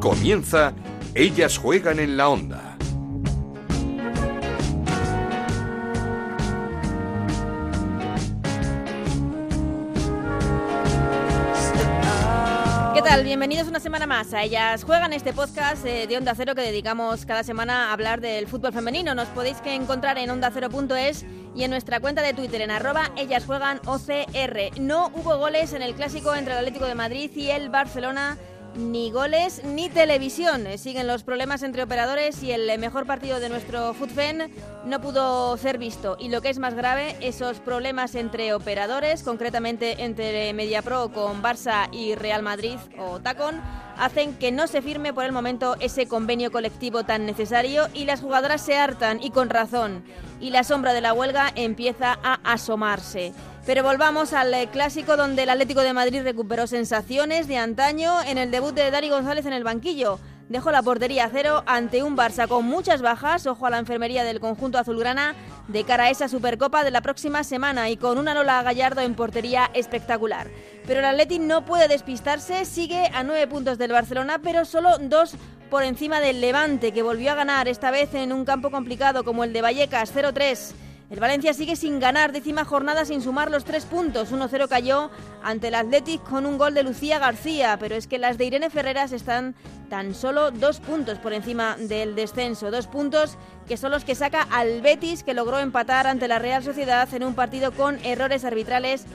Comienza Ellas juegan en la onda. ¿Qué tal? Bienvenidos una semana más a Ellas Juegan, este podcast eh, de Onda Cero que dedicamos cada semana a hablar del fútbol femenino. Nos podéis que encontrar en ondacero.es y en nuestra cuenta de Twitter en arroba Ellas Juegan OCR. No hubo goles en el clásico entre el Atlético de Madrid y el Barcelona ni goles ni televisión. Siguen los problemas entre operadores y el mejor partido de nuestro FUTFEN no pudo ser visto. Y lo que es más grave, esos problemas entre operadores, concretamente entre Mediapro con Barça y Real Madrid o Tacon, hacen que no se firme por el momento ese convenio colectivo tan necesario y las jugadoras se hartan y con razón. Y la sombra de la huelga empieza a asomarse. Pero volvamos al eh, clásico donde el Atlético de Madrid recuperó sensaciones de antaño en el debut de Dari González en el banquillo. Dejó la portería a cero ante un Barça con muchas bajas, ojo a la enfermería del conjunto azulgrana, de cara a esa Supercopa de la próxima semana y con una Lola Gallardo en portería espectacular. Pero el Atlético no puede despistarse, sigue a nueve puntos del Barcelona, pero solo dos por encima del Levante, que volvió a ganar, esta vez en un campo complicado como el de Vallecas, 0-3. El Valencia sigue sin ganar, décima jornada sin sumar los tres puntos. 1-0 cayó ante el Athletic con un gol de Lucía García, pero es que las de Irene Ferreras están tan solo dos puntos por encima del descenso. Dos puntos que son los que saca al Betis, que logró empatar ante la Real Sociedad en un partido con errores arbitrales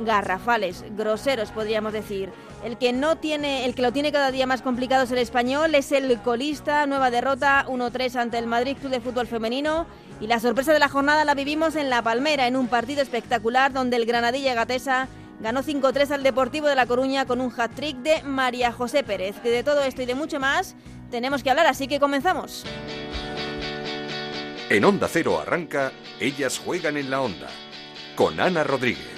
garrafales, groseros podríamos decir. El que no tiene, el que lo tiene cada día más complicado es el español, es el colista, nueva derrota 1-3 ante el Madrid Club de Fútbol Femenino y la sorpresa de la jornada la vivimos en La Palmera en un partido espectacular donde el Granadilla Gatesa ganó 5-3 al Deportivo de La Coruña con un hat-trick de María José Pérez. Que de todo esto y de mucho más tenemos que hablar, así que comenzamos. En Onda Cero arranca Ellas juegan en la onda con Ana Rodríguez.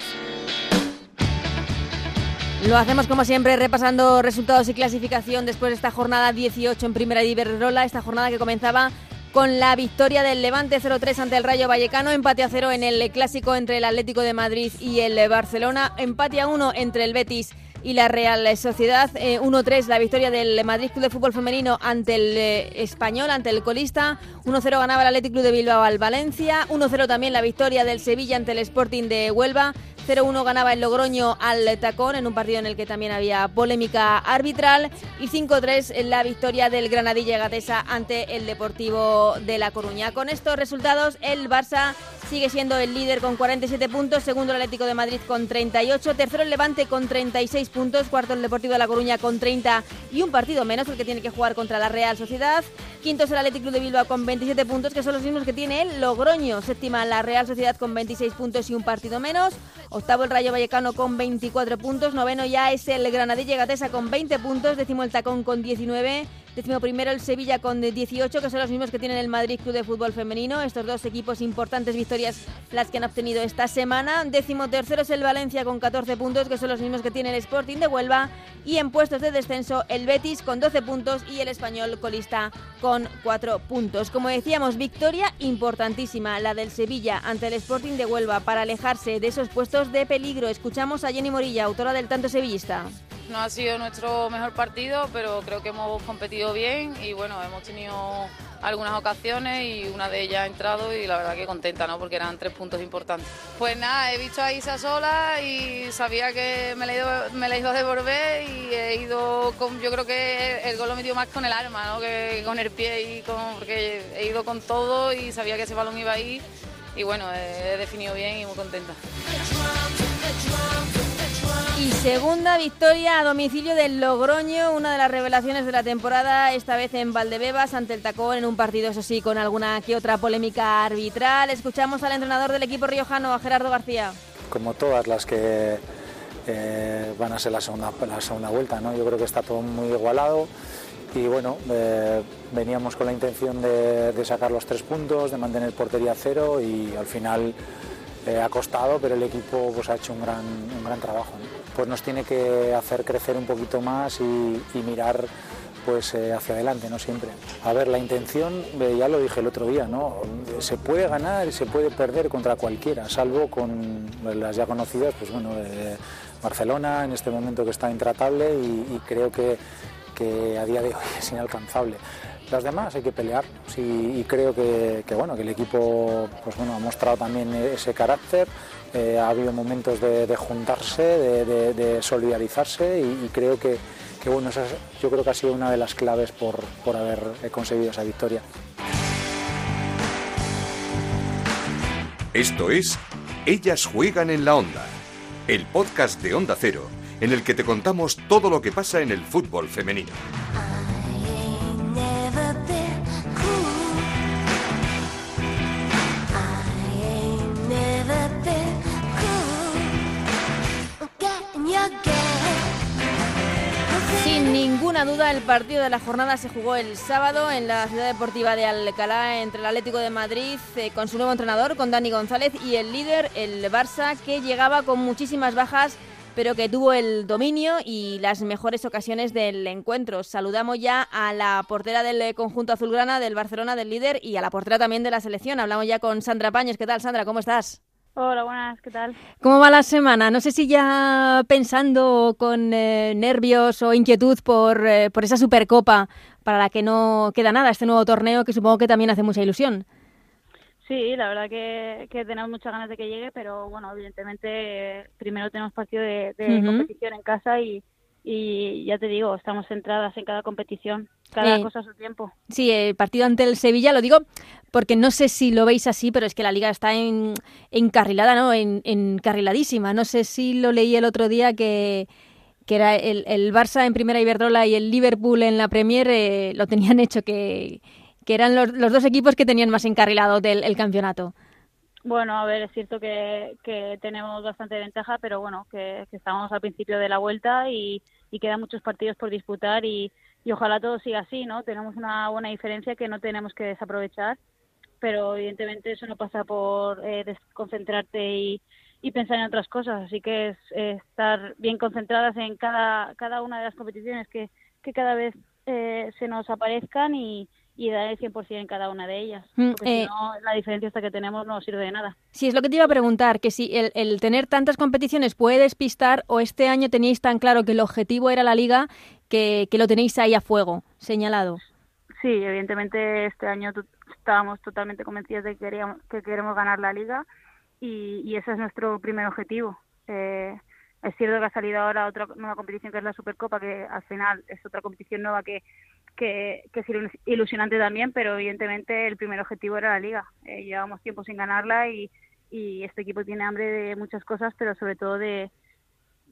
Lo hacemos como siempre repasando resultados y clasificación después de esta jornada 18 en Primera Iberrola, esta jornada que comenzaba con la victoria del Levante 0-3 ante el Rayo Vallecano, empate a 0 en el clásico entre el Atlético de Madrid y el Barcelona, empate a 1 entre el Betis y la Real Sociedad. 1-3 eh, la victoria del Madrid Club de Fútbol Femenino ante el eh, Español, ante el colista. 1-0 ganaba el Atlético Club de Bilbao al Valencia. 1-0 también la victoria del Sevilla ante el Sporting de Huelva. 0-1 ganaba el Logroño al Tacón en un partido en el que también había polémica arbitral y 5-3 la victoria del Granadilla Gatesa ante el Deportivo de La Coruña. Con estos resultados el Barça sigue siendo el líder con 47 puntos, segundo el Atlético de Madrid con 38, tercero el Levante con 36 puntos, cuarto el Deportivo de La Coruña con 30 y un partido menos el que tiene que jugar contra la Real Sociedad, quinto es el Atlético de Bilbao con 27 puntos que son los mismos que tiene el Logroño, séptima la Real Sociedad con 26 puntos y un partido menos, Octavo el Rayo Vallecano con 24 puntos. Noveno ya es el Granadilla Gatesa con 20 puntos. Décimo el Tacón con 19. Décimo primero el Sevilla con 18, que son los mismos que tienen el Madrid Club de Fútbol Femenino. Estos dos equipos importantes victorias las que han obtenido esta semana. Décimo tercero es el Valencia con 14 puntos, que son los mismos que tiene el Sporting de Huelva. Y en puestos de descenso el Betis con 12 puntos y el Español colista con 4 puntos. Como decíamos, victoria importantísima la del Sevilla ante el Sporting de Huelva para alejarse de esos puestos de peligro. Escuchamos a Jenny Morilla, autora del tanto sevillista. No ha sido nuestro mejor partido, pero creo que hemos competido bien y bueno, hemos tenido algunas ocasiones y una de ellas ha entrado y la verdad que contenta, ¿no? Porque eran tres puntos importantes. Pues nada, he visto a Isa sola y sabía que me la, iba, me la iba a devolver y he ido con, yo creo que el gol lo metió más con el arma, ¿no? Que con el pie y con, porque he ido con todo y sabía que ese balón iba ahí y bueno, he definido bien y muy contenta. Y segunda victoria a domicilio del Logroño, una de las revelaciones de la temporada, esta vez en Valdebebas ante el Tacón, en un partido, eso sí, con alguna que otra polémica arbitral. Escuchamos al entrenador del equipo riojano, a Gerardo García. Como todas las que eh, van a ser la segunda, la segunda vuelta, ¿no? yo creo que está todo muy igualado y bueno, eh, veníamos con la intención de, sacar los tres puntos, de mantener portería cero y al final eh, ha costado, pero el equipo pues, ha hecho un gran, un gran trabajo. Pues nos tiene que hacer crecer un poquito más y, mirar pues eh, hacia adelante, no siempre. A ver, la intención, eh, ya lo dije el otro día, ¿no? Se puede ganar y se puede perder contra cualquiera, salvo con las ya conocidas, pues bueno, Barcelona en este momento que está intratable y, creo que que a día de hoy es inalcanzable. Las demás hay que pelear y creo que, bueno, que el equipo pues bueno, ha mostrado también ese carácter, eh, ha habido momentos de, juntarse, de, solidarizarse y, creo que, bueno, yo creo que ha sido una de las claves por, por haber conseguido esa victoria. Esto es Ellas juegan en la onda, el podcast de Onda Cero, en el que te contamos todo lo que pasa en el fútbol femenino. Ninguna duda, el partido de la jornada se jugó el sábado en la ciudad deportiva de Alcalá entre el Atlético de Madrid eh, con su nuevo entrenador, con Dani González, y el líder, el Barça, que llegaba con muchísimas bajas pero que tuvo el dominio y las mejores ocasiones del encuentro. Saludamos ya a la portera del conjunto azulgrana, del Barcelona, del líder, y a la portera también de la selección. Hablamos ya con Sandra Paños. ¿Qué tal, Sandra? ¿Cómo estás? Hola, buenas, ¿qué tal? ¿Cómo va la semana? No sé si ya pensando con eh, nervios o inquietud por, eh, por esa Supercopa para la que no queda nada, este nuevo torneo que supongo que también hace mucha ilusión. Sí, la verdad que, tenemos muchas ganas de que llegue, pero bueno, evidentemente primero tenemos partido de, competición en casa y, y ya te digo, estamos centradas en cada competición, cada cosa a su tiempo. Sí, el partido ante el Sevilla, lo digo porque no sé si lo veis así, pero es que la liga está en, encarrilada, ¿no? En, encarriladísima. No sé si lo leí el otro día que, que era el, el Barça en primera Iberdrola y el Liverpool en la Premier, eh, lo tenían hecho que, que eran los, los, dos equipos que tenían más encarrilado del el campeonato. Bueno, a ver, es cierto que, que tenemos bastante ventaja, pero bueno, que, estamos al principio de la vuelta y, y quedan muchos partidos por disputar y, y ojalá todo siga así, ¿no? Tenemos una buena diferencia que no tenemos que desaprovechar, pero evidentemente eso no pasa por eh, desconcentrarte y, pensar en otras cosas, así que es, estar bien concentradas en cada, cada una de las competiciones que, que cada vez eh, se nos aparezcan y, y dar el 100% en cada una de ellas. Mm, porque si eh, no, la diferencia hasta que tenemos no sirve de nada. Sí, es lo que te iba a preguntar, que si el, tener tantas competiciones puede despistar o este año teníais tan claro que el objetivo era la liga que, lo tenéis ahí a fuego, señalado. Sí, evidentemente este año estábamos totalmente convencidos de que, queríamos, que queremos ganar la liga y, y ese es nuestro primer objetivo. Eh, es cierto que ha salido ahora otra nueva competición que es la Supercopa, que al final es otra competición nueva que que, es ilusionante también, pero evidentemente el primer objetivo era la liga. Eh, llevamos tiempo sin ganarla y, y este equipo tiene hambre de muchas cosas, pero sobre todo de,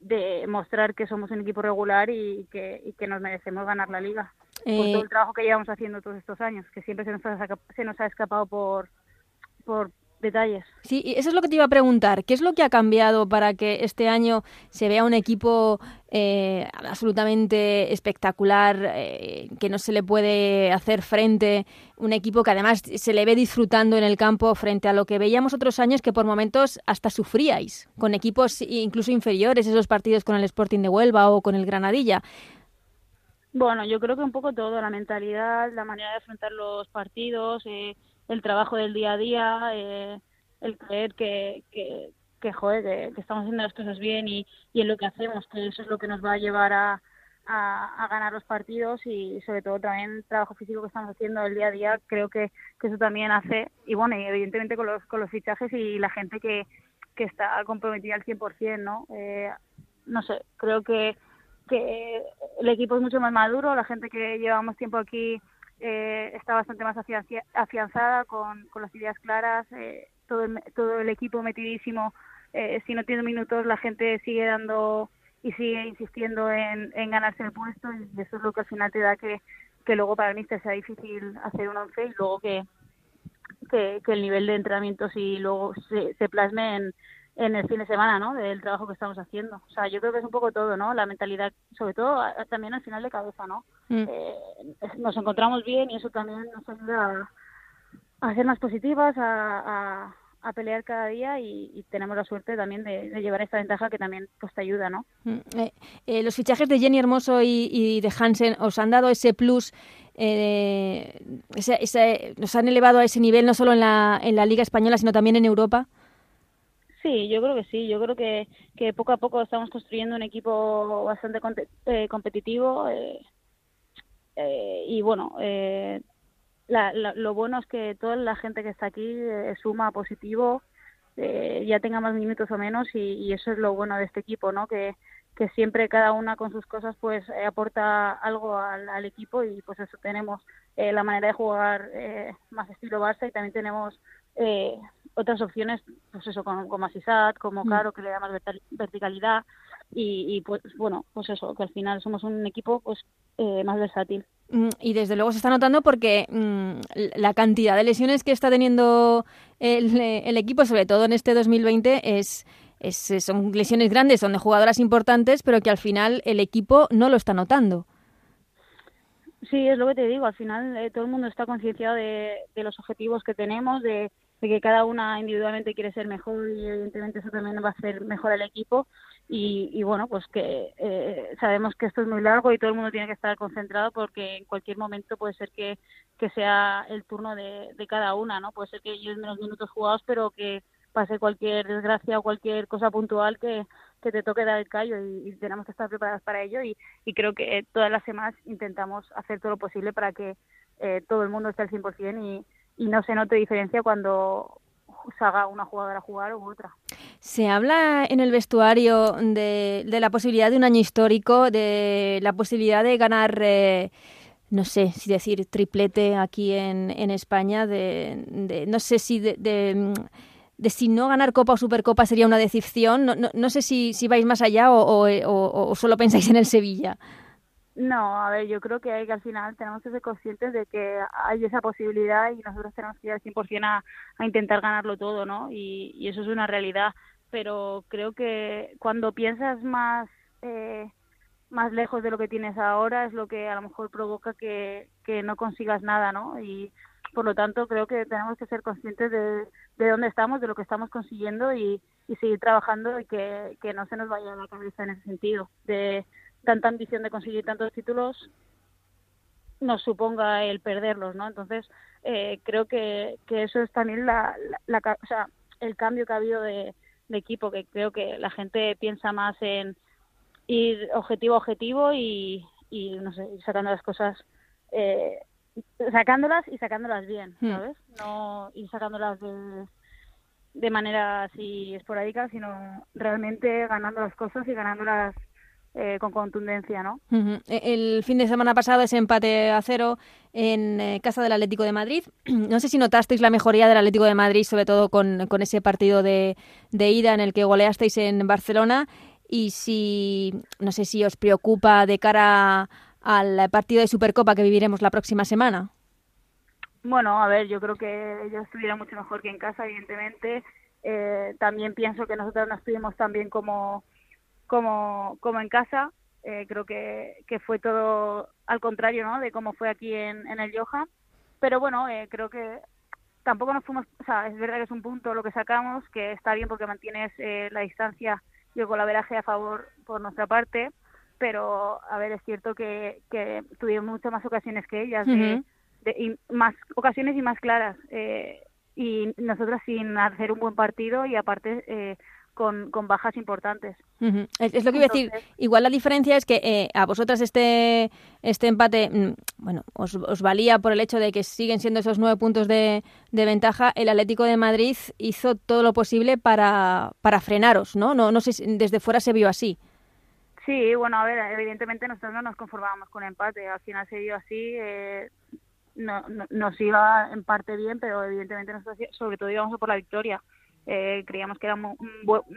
de mostrar que somos un equipo regular y que, y que nos merecemos ganar la liga. Por todo eh, el trabajo que llevamos haciendo todos estos años, que siempre se nos ha, se nos ha escapado por, por detalles. Sí, eso es lo que te iba a preguntar. ¿Qué es lo que ha cambiado para que este año se vea un equipo eh, absolutamente espectacular, eh, que no se le puede hacer frente, un equipo que además se le ve disfrutando en el campo frente a lo que veíamos otros años que por momentos hasta sufríais, con equipos incluso inferiores, esos partidos con el Sporting de Huelva o con el Granadilla? Bueno, yo creo que un poco todo, la mentalidad, la manera de afrontar los partidos, eh, el trabajo del día a día, eh, el creer que, que, que, joder, que, estamos haciendo las cosas bien y, y en lo que hacemos, que eso es lo que nos va a llevar a, a, ganar los partidos y sobre todo también el trabajo físico que estamos haciendo el día a día, creo que, que eso también hace, y bueno, y evidentemente con los, con los fichajes y la gente que, que está comprometida al 100%, ¿no? Eh, no sé, creo que, que el equipo es mucho más maduro, la gente que llevamos tiempo aquí eh, está bastante más afianzada, con, con las ideas claras, eh, todo, el, todo el equipo metidísimo. Eh, si no tiene minutos, la gente sigue dando y sigue insistiendo en, en ganarse el puesto y eso es lo que al final te da que, que luego para el míster sea difícil hacer un once y luego que, que, el nivel de entrenamiento si luego se, se plasme en, en el fin de semana, ¿no? Del trabajo que estamos haciendo. O sea, yo creo que es un poco todo, ¿no? La mentalidad, sobre todo también al final de cabeza, ¿no? Mm. Eh, nos encontramos bien y eso también nos ayuda a, ser más positivas, a, a, pelear cada día y, tenemos la suerte también de, llevar esta ventaja que también pues te ayuda, ¿no? Mm, eh, eh, los fichajes de Jenny Hermoso y, de Hansen os han dado ese plus eh, ese, nos han elevado a ese nivel no solo en la, en la Liga Española, sino también en Europa. Sí, yo creo que sí. Yo creo que, que poco a poco estamos construyendo un equipo bastante eh, competitivo. Eh, y bueno, lo bueno es que toda la gente que está aquí suma positivo, ya tenga más minutos o menos y, eso es lo bueno de este equipo, ¿no? Que, que siempre cada una con sus cosas pues aporta algo al, equipo y pues eso tenemos la manera de jugar más estilo Barça y también tenemos eh, otras opciones, pues eso, como, como Asisat, como mm. Caro, que le da más verticalidad y, pues bueno, pues eso, que al final somos un equipo pues eh, más versátil. Mm, y desde luego se está notando porque mm, la cantidad de lesiones que está teniendo el, equipo, sobre todo en este 2020, es, es, son lesiones grandes, son de jugadoras importantes, pero que al final el equipo no lo está notando. Sí, es lo que te digo. Al final eh, todo el mundo está concienciado de, los objetivos que tenemos, de, que cada una individualmente quiere ser mejor y evidentemente eso también va a hacer mejor al equipo. Y, bueno, pues que eh, sabemos que esto es muy largo y todo el mundo tiene que estar concentrado porque en cualquier momento puede ser que, sea el turno de, de cada una, ¿no? Puede ser que lleven menos minutos jugados, pero que pase cualquier desgracia o cualquier cosa puntual que, que te toque dar el callo y, tenemos que estar preparadas para ello y, creo que todas las semanas intentamos hacer todo lo posible para que eh, todo el mundo esté al 100% y, y no se note diferencia cuando salga una jugadora jugar u otra. Se habla en el vestuario de, de, la posibilidad de un año histórico, de la posibilidad de ganar... Eh, no sé si decir triplete aquí en, España, de, de no sé si de, de si no ganar Copa o Supercopa sería una decepción. No, no, sé si, si vais más allá o, solo pensáis en el Sevilla. No, a ver, yo creo que, hay que al final tenemos que ser conscientes de que hay esa posibilidad y nosotros tenemos que ir al 100% a, a intentar ganarlo todo, ¿no? Y, y, eso es una realidad. Pero creo que cuando piensas más eh, más lejos de lo que tienes ahora es lo que a lo mejor provoca que, que no consigas nada, ¿no? Y por lo tanto, creo que tenemos que ser conscientes de, de dónde estamos, de lo que estamos consiguiendo y, seguir trabajando y que, no se nos vaya la cabeza en ese sentido, de tanta ambición de conseguir tantos títulos nos suponga el perderlos, ¿no? Entonces, eh, creo que, que eso es también la, la, o sea, el cambio que ha habido de, equipo, que creo que la gente piensa más en ir objetivo a objetivo y, y no sé, sacando las cosas eh, sacándolas y sacándolas bien, hmm. ¿sabes? No ir sacándolas de, de manera así esporádica, sino realmente ganando las cosas y ganándolas eh, con contundencia, ¿no? E, el fin de semana pasado ese empate a cero en eh, casa del Atlético de Madrid. No sé si notasteis la mejoría del Atlético de Madrid, sobre todo con, con ese partido de, de, ida en el que goleasteis en Barcelona y si, no sé si os preocupa de cara al partido de Supercopa que viviremos la próxima semana? Bueno, a ver, yo creo que ellos estuvieron mucho mejor que en casa, evidentemente. Eh, también pienso que nosotros no estuvimos tan bien como, como, como en casa. Eh, creo que, que fue todo al contrario ¿no? de cómo fue aquí en, en el Johan. Pero bueno, eh, creo que tampoco nos fuimos, o sea, es verdad que es un punto lo que sacamos, que está bien porque mantienes la distancia y el colaveraje a favor por nuestra parte pero a ver, es cierto que, que tuvieron muchas más ocasiones que ellas, de, y más ocasiones y más claras. Eh, y nosotras sin hacer un buen partido y aparte eh, con, con, bajas importantes. es, lo que iba a decir. Igual la diferencia es que eh, a vosotras este, este empate, mm, bueno, os, os, valía por el hecho de que siguen siendo esos nueve puntos de, de, ventaja. El Atlético de Madrid hizo todo lo posible para, para frenaros, ¿no? No, no sé si desde fuera se vio así. Sí, bueno, a ver, evidentemente nosotros no nos conformábamos con empate, al final se dio así, eh, no, nos iba en parte bien, pero evidentemente nosotros sobre todo íbamos por la victoria. Eh, creíamos que era un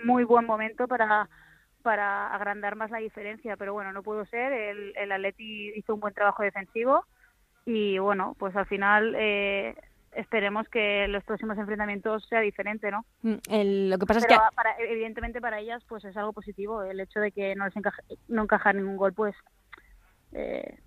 muy buen momento para para agrandar más la diferencia, pero bueno, no pudo ser, el, el Atleti hizo un buen trabajo defensivo y bueno, pues al final eh, esperemos que los próximos enfrentamientos sea diferente, ¿no? Mm, lo que pasa es que evidentemente para ellas pues es algo positivo el hecho de que no les encaja, no encajar ningún gol, pues eh,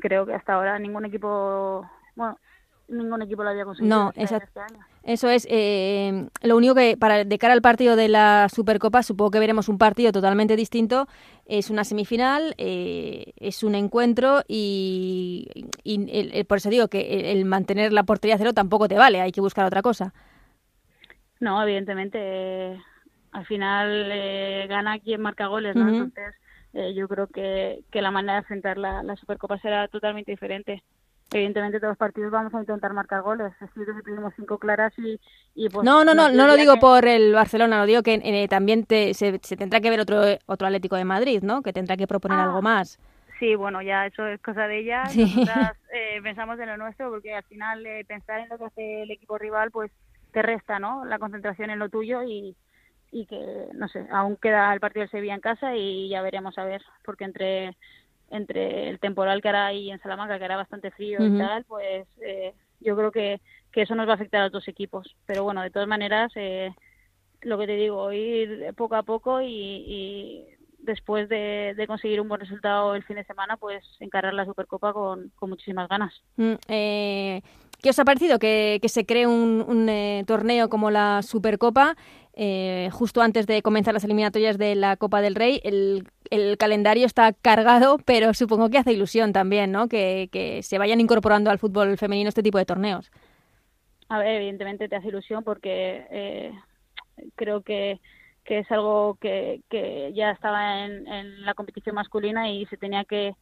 creo que hasta ahora ningún equipo, bueno, ningún equipo lo había conseguido no, este, este año. Eso es. Eh, lo único que, para de cara al partido de la Supercopa, supongo que veremos un partido totalmente distinto. Es una semifinal, eh, es un encuentro y, por eso digo que el, mantener la portería cero tampoco te vale, hay que buscar otra cosa. No, evidentemente. al final eh, gana quien marca goles, ¿no? Entonces, eh, yo creo que, que la manera de enfrentar la, la Supercopa será totalmente diferente evidentemente todos los partidos vamos a intentar marcar goles. Es cierto que tuvimos cinco claras y, y pues, No, no, no, no lo digo por el Barcelona, lo digo que eh, también te, se, tendrá que ver otro otro Atlético de Madrid, ¿no? Que tendrá que proponer Ah, algo más. Sí, bueno, ya eso es cosa de ella. Sí. Nosotras eh, pensamos en lo nuestro porque al final eh, pensar en lo que hace el equipo rival pues te resta, ¿no? La concentración en lo tuyo y, y que, no sé, aún queda el partido del Sevilla en casa y ya veremos a ver, porque entre entre el temporal que hará ahí en Salamanca, que hará bastante frío y tal, pues eh, yo creo que, que eso nos va a afectar a los dos equipos. Pero bueno, de todas maneras, eh, lo que te digo, ir poco a poco y, y después de, de conseguir un buen resultado el fin de semana, pues encarar la Supercopa con, con muchísimas ganas. Mm, eh, ¿Qué os ha parecido que, que se cree un, un, eh, torneo como la Supercopa eh, justo antes de comenzar las eliminatorias de la Copa del Rey? El, el calendario está cargado, pero supongo que hace ilusión también, ¿no? Que, que se vayan incorporando al fútbol femenino este tipo de torneos. A ver, evidentemente te hace ilusión porque eh, creo que, que es algo que, que ya estaba en, en la competición masculina y se tenía que,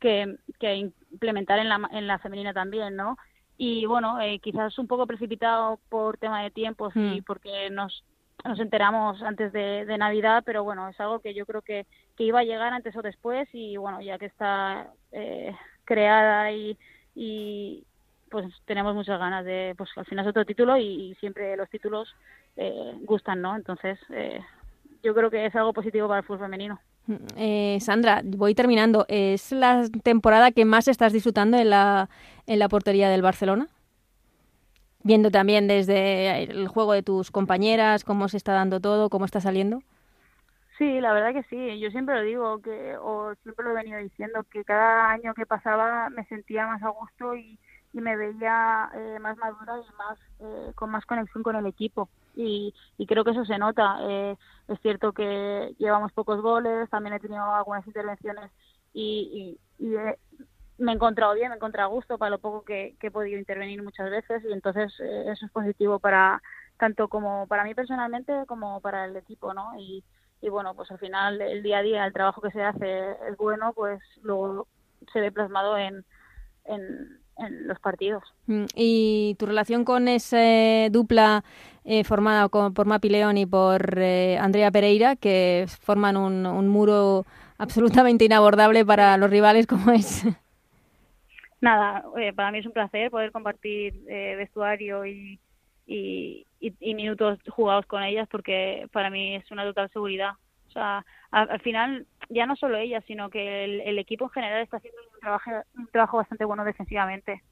que, que implementar en la, en la femenina también, ¿no? Y bueno, eh, quizás un poco precipitado por tema de tiempos y Mm. porque nos, nos enteramos antes de, de Navidad, pero bueno, es algo que yo creo que, que iba a llegar antes o después y bueno, ya que está eh, creada y, pues tenemos muchas ganas de, pues al final es otro título y, siempre los títulos eh, gustan, ¿no? Entonces, eh, yo creo que es algo positivo para el fútbol femenino. Eh, Sandra, voy terminando. ¿Es la temporada que más estás disfrutando en la, en la portería del Barcelona? Viendo también desde el juego de tus compañeras, cómo se está dando todo, cómo está saliendo. Sí, la verdad que sí. Yo siempre lo digo, que o siempre lo he venido diciendo, que cada año que pasaba me sentía más a gusto y, y me veía eh, más madura y más eh, con más conexión con el equipo. Y, y creo que eso se nota. Eh, es cierto que llevamos pocos goles, también he tenido algunas intervenciones y, y, he- me he encontrado bien, me he encontrado a gusto para lo poco que, que he podido intervenir muchas veces y entonces eh, eso es positivo para tanto como para mí personalmente como para el equipo, ¿no? Y, y bueno, pues al final el día a día, el trabajo que se hace es bueno, pues luego se ve plasmado en, en, en los partidos. Mm, ¿Y tu relación con esa dupla eh, formada por Mapi León y por eh, Andrea Pereira, que forman un, un muro absolutamente inabordable para los rivales como es? Nada, eh, para mí es un placer poder compartir eh, vestuario y, y, y- y minutos jugados con ellas porque para mí es una total seguridad. O sea, al final, ya no solo ellas, sino que el, equipo en general está haciendo un trabajo, un trabajo bastante bueno defensivamente.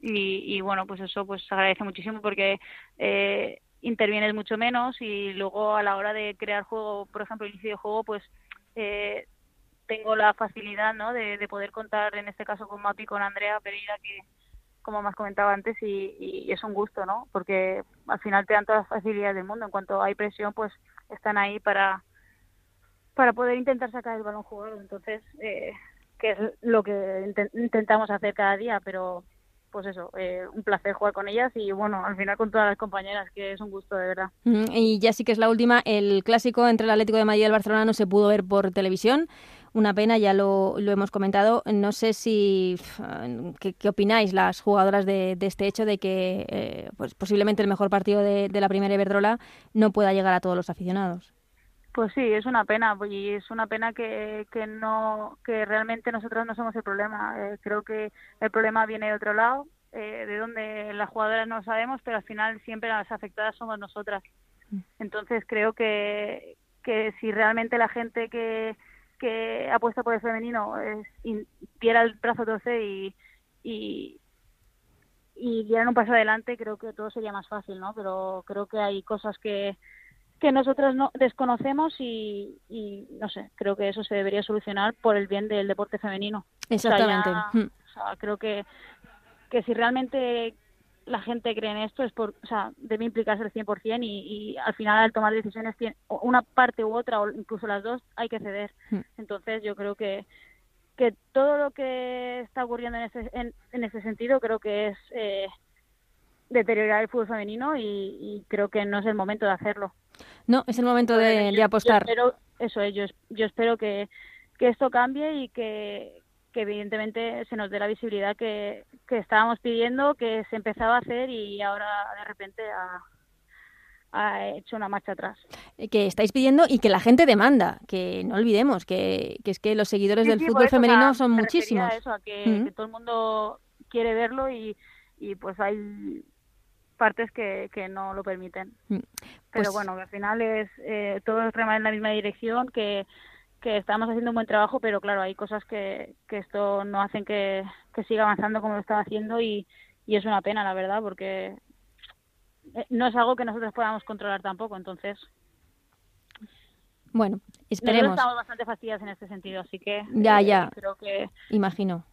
Y, y bueno, pues eso pues agradece muchísimo porque eh, intervienes mucho menos y luego a la hora de crear juego, por ejemplo, inicio de juego, pues eh, tengo la facilidad ¿no? de, de poder contar en este caso con Mapi, con Andrea Pereira, que como más comentaba antes, y, y es un gusto, ¿no? Porque al final te dan todas las facilidades del mundo. En cuanto hay presión, pues están ahí para, para poder intentar sacar el balón jugado. Entonces, eh, que es lo que inten- intentamos hacer cada día, pero pues eso, eh, un placer jugar con ellas y bueno, al final con todas las compañeras, que es un gusto de verdad. Mm, Y ya sí que es la última, el clásico entre el Atlético de Madrid y el Barcelona no se pudo ver por televisión. Una pena, ya lo, lo hemos comentado. No sé si qué, qué opináis las jugadoras de, de este hecho de que eh, pues posiblemente el mejor partido de, de la primera Iberdrola no pueda llegar a todos los aficionados. Pues sí, es una pena y es una pena que, que no que realmente nosotros no somos el problema. Eh, creo que el problema viene de otro lado, eh, de donde las jugadoras no lo sabemos, pero al final siempre las afectadas somos nosotras. Entonces creo que, que si realmente la gente que, que apuesta por el femenino es, diera el brazo a torcer y, y, y dieran un paso adelante, creo que todo sería más fácil, ¿no? Pero creo que hay cosas que, que nosotros no desconocemos y, y no sé, creo que eso se debería solucionar por el bien del deporte femenino. Exactamente. O sea, ya- o sea, creo que, que si realmente la gente cree en esto es por, o sea, debe implicarse el 100% y, y al final al tomar decisiones tiene, una parte u otra o incluso las dos hay que ceder. Mm. Entonces yo creo que que todo lo que está ocurriendo en ese, en, en ese sentido creo que es eh, deteriorar el fútbol femenino y, y creo que no es el momento de hacerlo. No, es el momento de, apostar. Yo espero, eso es, yo, yo espero que, que esto cambie y que, que evidentemente se nos dé la visibilidad que, que estábamos pidiendo, que se empezaba a hacer y ahora de repente ha, ha hecho una marcha atrás. Eh, que estáis pidiendo y que la gente demanda, que no olvidemos que, que es que los seguidores Sí, del sí, fútbol eso, femenino son me muchísimos. a eso, a que, Ujú. que todo el mundo quiere verlo y, y pues hay partes que, que no lo permiten. Mm. Pero Pues- bueno, que al final es eh, todo rema en la misma dirección, que, que estamos haciendo un buen trabajo, pero claro, hay cosas que, que esto no hacen que, que siga avanzando como lo estaba haciendo y, y es una pena, la verdad, porque eh, no es algo que nosotros podamos controlar tampoco, entonces Bueno, nosotros esperemos, estamos bastante fastidiadas en este sentido, así que Ya, eh, ya. creo que imagino.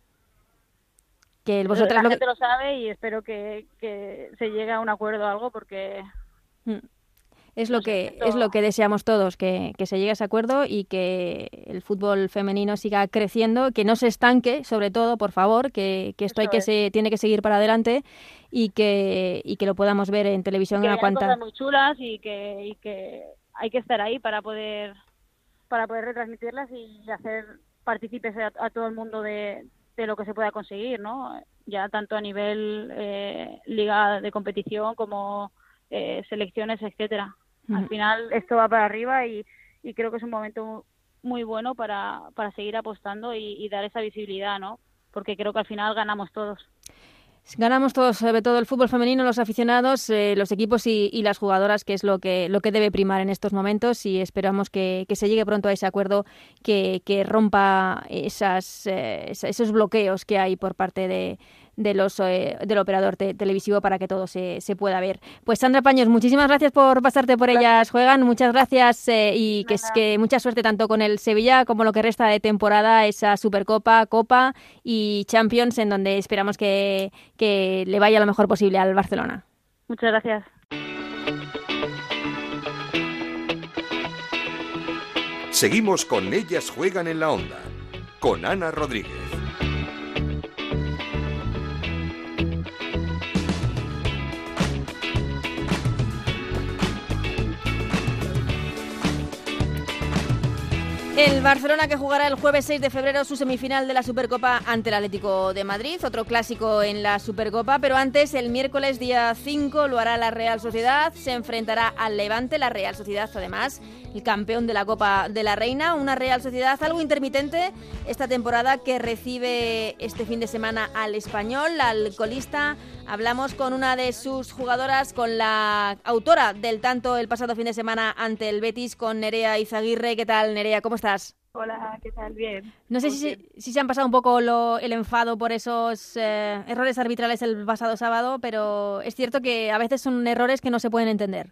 Que la vosotras lo que- gente lo sabe y espero que, que se llegue a un acuerdo o algo porque Mm. Es lo sé, que es lo que deseamos todos, que, que se llegue a ese acuerdo y que el fútbol femenino siga creciendo, que no se estanque, sobre todo, por favor, que, que esto Eso hay que es. se tiene que seguir para adelante y que y que lo podamos ver en televisión que una hay cuanta. cosas muy chulas y que, y que hay que estar ahí para poder para poder retransmitirlas y hacer partícipes a, a todo el mundo de, de lo que se pueda conseguir, ¿no? Ya tanto a nivel eh, liga de competición como eh, selecciones, etcétera. Al final esto va para arriba y, y creo que es un momento muy bueno para, para seguir apostando y, y dar esa visibilidad, ¿no? Porque creo que al final ganamos todos. Ganamos todos, sobre todo el fútbol femenino, los aficionados, eh, los equipos y, y las jugadoras, que es lo que, lo que debe primar en estos momentos y esperamos que, que se llegue pronto a ese acuerdo que, que rompa esas, eh, esos bloqueos que hay por parte de, de los, eh, del operador te- televisivo para que todo se, se pueda ver. Pues Sandra Paños, muchísimas gracias por pasarte por ellas, juegan, muchas gracias eh, y que, es que mucha suerte tanto con el Sevilla como lo que resta de temporada, esa Supercopa, Copa y Champions, en donde esperamos que, que le vaya lo mejor posible al Barcelona. Muchas gracias. Seguimos con Ellas Juegan en la Onda, con Ana Rodríguez. El Barcelona que jugará el jueves 6 de febrero su semifinal de la Supercopa ante el Atlético de Madrid, otro clásico en la Supercopa, pero antes el miércoles día 5 lo hará la Real Sociedad, se enfrentará al Levante, la Real Sociedad además, el campeón de la Copa de la Reina, una Real Sociedad algo intermitente esta temporada que recibe este fin de semana al Español, al colista. Hablamos con una de sus jugadoras, con la autora del tanto el pasado fin de semana ante el Betis, con Nerea Izaguirre. ¿Qué tal, Nerea? ¿Cómo estás? Hola, ¿qué tal? Bien. No sé si, si se han pasado un poco lo- el enfado por esos eh, errores arbitrales el pasado sábado, pero es cierto que a veces son errores que no se pueden entender.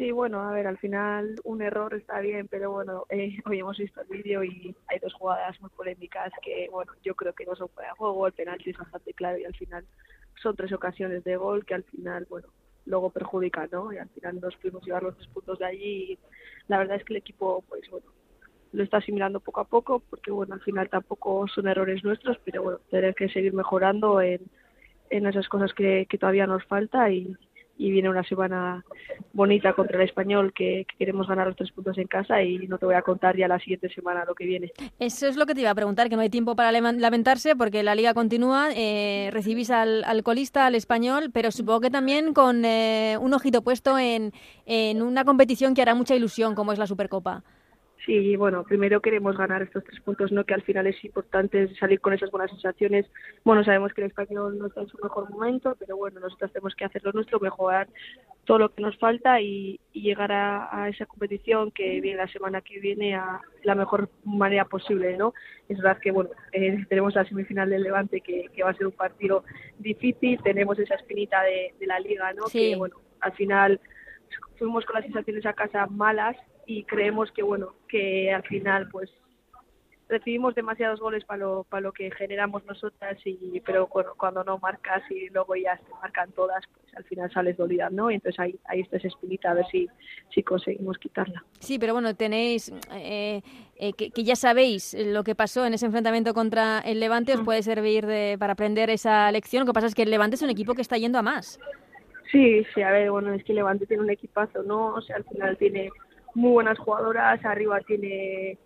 Sí, bueno, a ver, al final un error está bien, pero bueno, eh, hoy hemos visto el vídeo y hay dos jugadas muy polémicas que, bueno, yo creo que no son fuera de juego, el penalti es bastante claro y al final son tres ocasiones de gol que al final, bueno, luego perjudican, ¿no? Y al final nos pudimos llevar los tres puntos de allí y la verdad es que el equipo, pues bueno, lo está asimilando poco a poco porque, bueno, al final tampoco son errores nuestros, pero bueno, tener que seguir mejorando en, en esas cosas que, que todavía nos falta y, y viene una semana bonita contra el español que, que queremos ganar los tres puntos en casa y no te voy a contar ya la siguiente semana lo que viene. Eso es lo que te iba a preguntar, que no hay tiempo para lamentarse porque la liga continúa, eh, recibís al, al colista, al español, pero supongo que también con eh, un ojito puesto en, en una competición que hará mucha ilusión como es la Supercopa. Sí, bueno, primero queremos ganar estos tres puntos, ¿no? Que al final es importante salir con esas buenas sensaciones. Bueno, sabemos que el español no está en su mejor momento, pero bueno, nosotros tenemos que hacer lo nuestro, mejorar todo lo que nos falta y, y llegar a, a esa competición que viene la semana que viene a la mejor manera posible, ¿no? Es verdad que, bueno, eh, tenemos la semifinal del Levante que, que va a ser un partido difícil, tenemos esa espinita de, de la liga, ¿no? Sí. Que, bueno, al final fuimos con las sensaciones a casa malas y creemos que bueno que al final pues recibimos demasiados goles para lo para lo que generamos nosotras y pero bueno, cuando no marcas y luego ya se marcan todas pues al final sales dolida no y entonces ahí ahí está esa espinita a ver si si conseguimos quitarla Sí, pero bueno, tenéis eh, eh, que, que ya sabéis lo que pasó en ese enfrentamiento contra el Levante, os puede servir de- para aprender esa lección. Lo que pasa es que el Levante es un equipo que está yendo a más. Sí, sí, a ver, bueno, es que Levante tiene un equipazo, ¿no? O sea, al final tiene muy buenas jugadoras, arriba tiene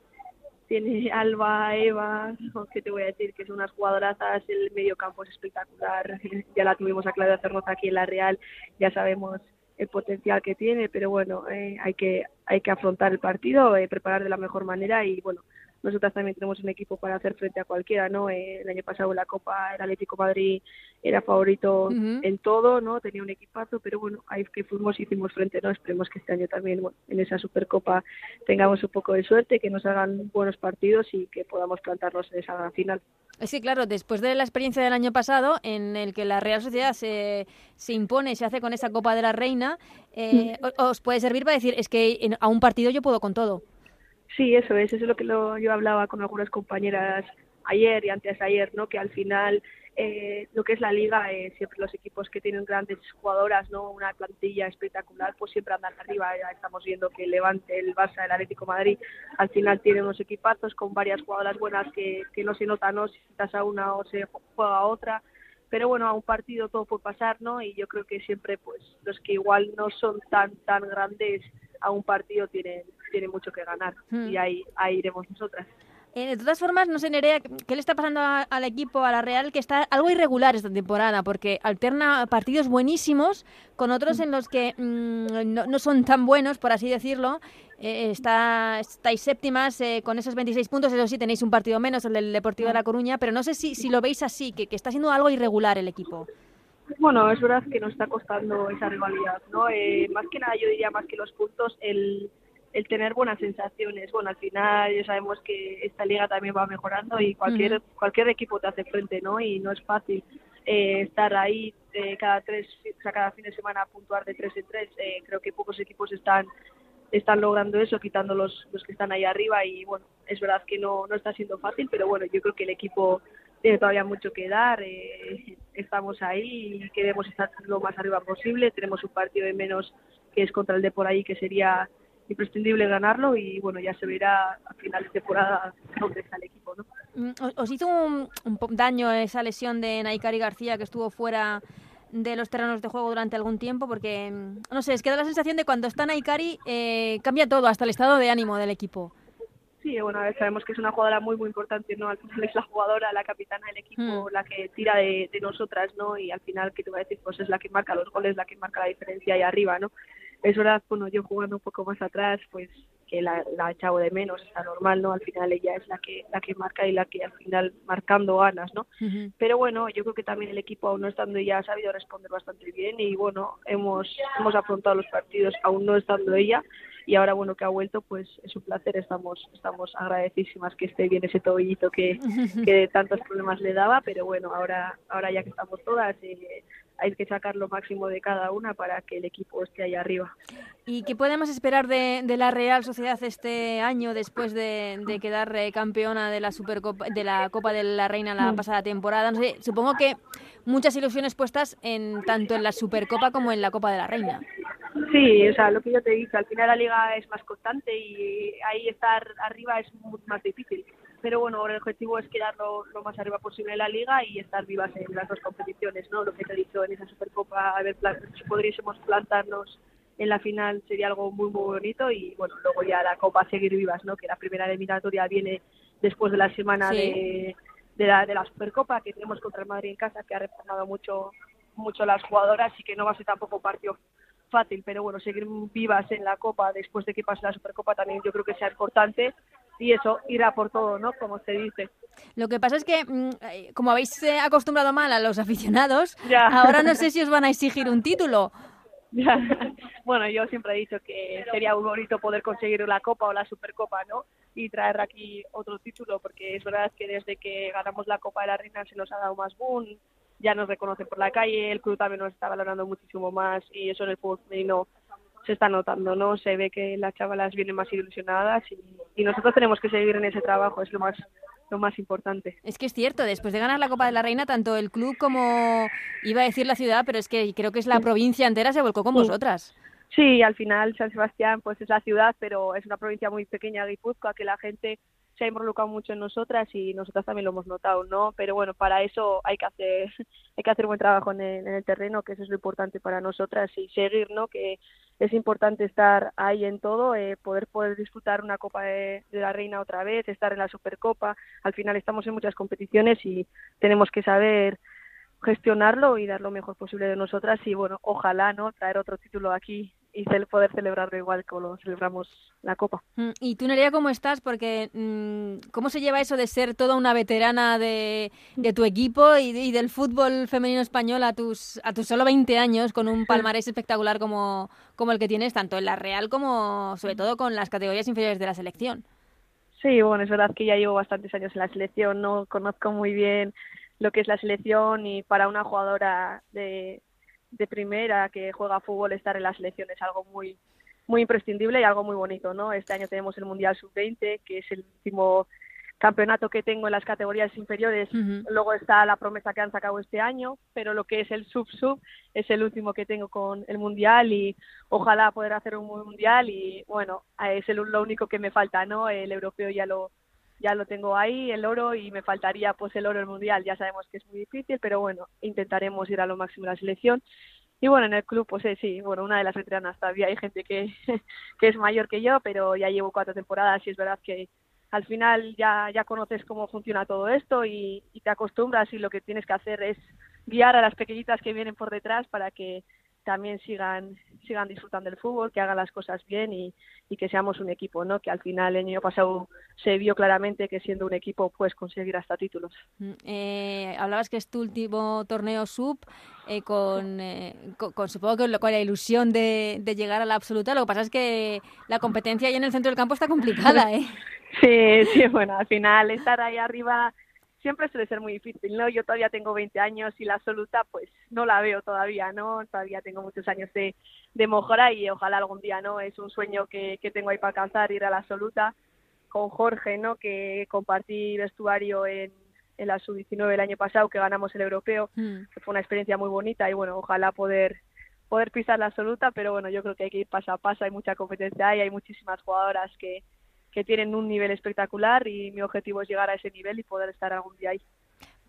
tiene Alba, Eva, que te voy a decir que son unas jugadorazas, el medio campo es espectacular, ya la tuvimos a Claudia Cernoza aquí en la Real, ya sabemos el potencial que tiene, pero bueno, eh, hay que hay que afrontar el partido, eh, preparar de la mejor manera y bueno, nosotras también tenemos un equipo para hacer frente a cualquiera, ¿no? Eh, el año pasado en la Copa el Atlético Madrid era favorito en todo, ¿no? Tenía un equipazo, pero bueno, ahí que fuimos hicimos frente, ¿no? Esperemos que este año también, bueno, en esa Supercopa tengamos un poco de suerte, que nos hagan buenos partidos y que podamos plantarnos en esa final. Sí, claro, después de la experiencia del año pasado, en el que la Real Sociedad se, se impone, se hace con esa Copa de la Reina, eh, os puede servir para decir, es que a un partido yo puedo con todo. Sí, eso es, eso es lo que yo hablaba con algunas compañeras ayer y antes de ayer, ¿no? Que al final eh, lo que es la liga, eh, siempre los equipos que tienen grandes jugadoras, no una plantilla espectacular, pues siempre andan arriba. Ya estamos viendo que Levante, el Barça, el Atlético Madrid, al final tienen unos equipazos con varias jugadoras buenas que, que no se notan, ¿no? Si estás a una o se juega a otra. Pero bueno, a un partido todo puede pasar, ¿no? Y yo creo que siempre, pues, los que igual no son tan, tan grandes a un partido tienen, tienen mucho que ganar. Hmm. Y ahí, ahí iremos nosotras. Eh, de todas formas, no sé, Nerea, ¿qué le está pasando al equipo, a la Real, que está algo irregular esta temporada? Porque alterna partidos buenísimos con otros en los que mm, no, son tan buenos, por así decirlo. Eh, está, estáis séptimas eh, con esos 26 puntos, eso sí, tenéis un partido menos, el del Deportivo de La Coruña, pero no sé si, si lo veis así, que, que está siendo algo irregular el equipo. Bueno, es verdad que nos está costando esa rivalidad, ¿no? más que nada, yo diría más que los puntos, el el tener buenas sensaciones. Bueno, al final ya sabemos que esta liga también va mejorando y cualquier cualquier equipo te hace frente, ¿no? Y no es fácil eh, estar ahí eh, cada tres, o cada fin de semana a puntuar de tres en tres. Eh, creo que pocos equipos están están logrando eso, quitando los, los que están ahí arriba y bueno, es verdad que no, no está siendo fácil, pero bueno, yo creo que el equipo tiene todavía mucho que dar, estamos ahí y queremos estar lo más arriba posible, tenemos un partido de menos que es contra el de por ahí que sería imprescindible ganarlo y bueno, ya se verá a final de temporada dónde está el equipo. ¿no? Mm, ¿Os hizo un, daño esa lesión de Naikari García que estuvo fuera de los terrenos de juego durante algún tiempo? Porque, mm, no sé, es que da la sensación de cuando está Naikari eh, cambia todo, hasta el estado de ánimo del equipo. Sí, bueno, a ver, sabemos que es una jugadora muy, muy importante, ¿no? Al final es la jugadora, la capitana del equipo, hmm. la que tira de, de, nosotras, ¿no? Y al final, ¿qué te voy a decir? Pues es la que marca los goles, la que marca la diferencia ahí arriba, ¿no? es verdad, bueno, yo jugando un poco más atrás, pues que la, la echado de menos, está normal, ¿no? Al final ella es la que la que marca y la que al final marcando ganas, ¿no? Pero bueno, yo creo que también el equipo aún no estando ella ha sabido responder bastante bien y bueno, hemos hemos afrontado los partidos aún no estando ella y ahora bueno que ha vuelto, pues es un placer, estamos estamos agradecísimas que esté bien ese tobillito que, que tantos problemas le daba, pero bueno, ahora ahora ya que estamos todas eh, hay que sacar lo máximo de cada una para que el equipo esté ahí arriba. ¿Y qué podemos esperar de, la Real Sociedad este año después de, quedar eh, campeona de la Supercopa, de la Copa de la Reina la mm. pasada temporada? No sé, supongo que muchas ilusiones puestas en tanto en la Supercopa como en la Copa de la Reina. Sí, o sea, lo que yo te he dicho, al final la liga es más constante y ahí estar arriba es mucho más difícil pero bueno, el objetivo es quedar lo, más arriba posible en la liga y estar vivas en las dos competiciones, ¿no? Lo que te he dicho en esa Supercopa, a ver si podríamos plantarnos en la final sería algo muy muy bonito y bueno, luego ya la Copa seguir vivas, ¿no? Que la primera eliminatoria viene después de la semana de, de, la, de la Supercopa que tenemos contra el Madrid en casa, que ha reformado mucho mucho las jugadoras y que no va a ser tampoco partido fácil, pero bueno, seguir vivas en la Copa después de que pase la Supercopa también yo creo que sea importante y eso, irá por todo, ¿no? Como se dice. Lo que pasa es que, mm, eh, como habéis eh, acostumbrado mal a los aficionados, ahora no sé si os van a exigir un título. Bueno, yo siempre he dicho que sería muy bonito poder conseguir la Copa o la Supercopa, ¿no? Y traer aquí otro título, porque es verdad que desde que ganamos la Copa de la Reina se nos ha dado más boom, ya nos reconocen por la calle, el club también nos está valorando muchísimo más y eso en el fútbol femenino se está notando, ¿no? Se ve que las chavalas vienen más ilusionadas y, nosotros tenemos que seguir en ese trabajo, es lo más lo más importante. Es que es cierto, después de ganar la Copa de la Reina, tanto el club como, iba a decir la ciudad, pero es que creo que es la provincia entera se volcó con vosotras. Sí, al final San Sebastián pues es la ciudad, pero es una provincia muy pequeña, Guipúzcoa, que la gente se ha involucrado mucho en nosotras y nosotras también lo hemos notado, ¿no? Pero bueno, para eso hay que hacer hay que hacer buen trabajo en el, terreno, que eso es lo importante para nosotras y seguir, ¿no? Que es importante estar ahí en todo, eh, poder poder disfrutar una Copa de, la Reina otra vez, estar en la Supercopa. Al final estamos en muchas competiciones y tenemos que saber gestionarlo y dar lo mejor posible de nosotras y bueno, ojalá no traer otro título aquí y poder celebrarlo igual como lo celebramos la Copa. Mm, ¿Y tú, Nerea, cómo estás? Porque mm, ¿cómo se lleva eso de ser toda una veterana de, de tu equipo y, del fútbol femenino español a tus, a tus solo 20 años con un palmarés espectacular como, como el que tienes, tanto en la Real como sobre todo con las categorías inferiores de la selección? Sí, bueno, es verdad que ya llevo bastantes años en la selección, no conozco muy bien lo que es la selección y para una jugadora de, de primera que juega fútbol estar en la selección es algo muy muy imprescindible y algo muy bonito, ¿no? Este año tenemos el Mundial Sub-20, que es el último campeonato que tengo en las categorías inferiores. Luego está la promesa que han sacado este año, pero lo que es el sub-sub es el último que tengo con el Mundial y ojalá poder hacer un Mundial y bueno, es lo único que me falta, ¿no? El europeo ya lo ya lo tengo ahí, el oro, y me faltaría pues el oro el mundial. Ya sabemos que es muy difícil, pero bueno, intentaremos ir a lo máximo la selección. Y bueno, en el club, pues eh, sí, bueno, una de las veteranas todavía hay gente que, que es mayor que yo, pero ya llevo cuatro temporadas y es verdad que al final ya, ya conoces cómo funciona todo esto y te acostumbras y lo que tienes que hacer es guiar a las pequeñitas que vienen por detrás para que también sigan sigan disfrutando del fútbol, que hagan las cosas bien y, y, que seamos un equipo, ¿no? Que al final el año pasado se vio claramente que siendo un equipo puedes conseguir hasta títulos. Mm, eh, hablabas que es tu último torneo sub eh, con, eh, con, supongo que con la ilusión de, de, llegar a la absoluta. Lo que pasa es que la competencia ahí en el centro del campo está complicada, ¿eh? Sí, sí, bueno, al final estar ahí arriba siempre suele ser muy difícil, ¿no? Yo todavía tengo 20 años y la absoluta pues no la veo todavía, ¿no? Todavía tengo muchos años de, de mejora y ojalá algún día, ¿no? Es un sueño que, que tengo ahí para alcanzar, ir a la absoluta con Jorge, ¿no? Que compartí vestuario en, en la sub-19 el año pasado, que ganamos el europeo, mm. que fue una experiencia muy bonita y bueno, ojalá poder poder pisar la absoluta, pero bueno, yo creo que hay que ir paso a paso, hay mucha competencia y hay muchísimas jugadoras que, que tienen un nivel espectacular y mi objetivo es llegar a ese nivel y poder estar algún día ahí.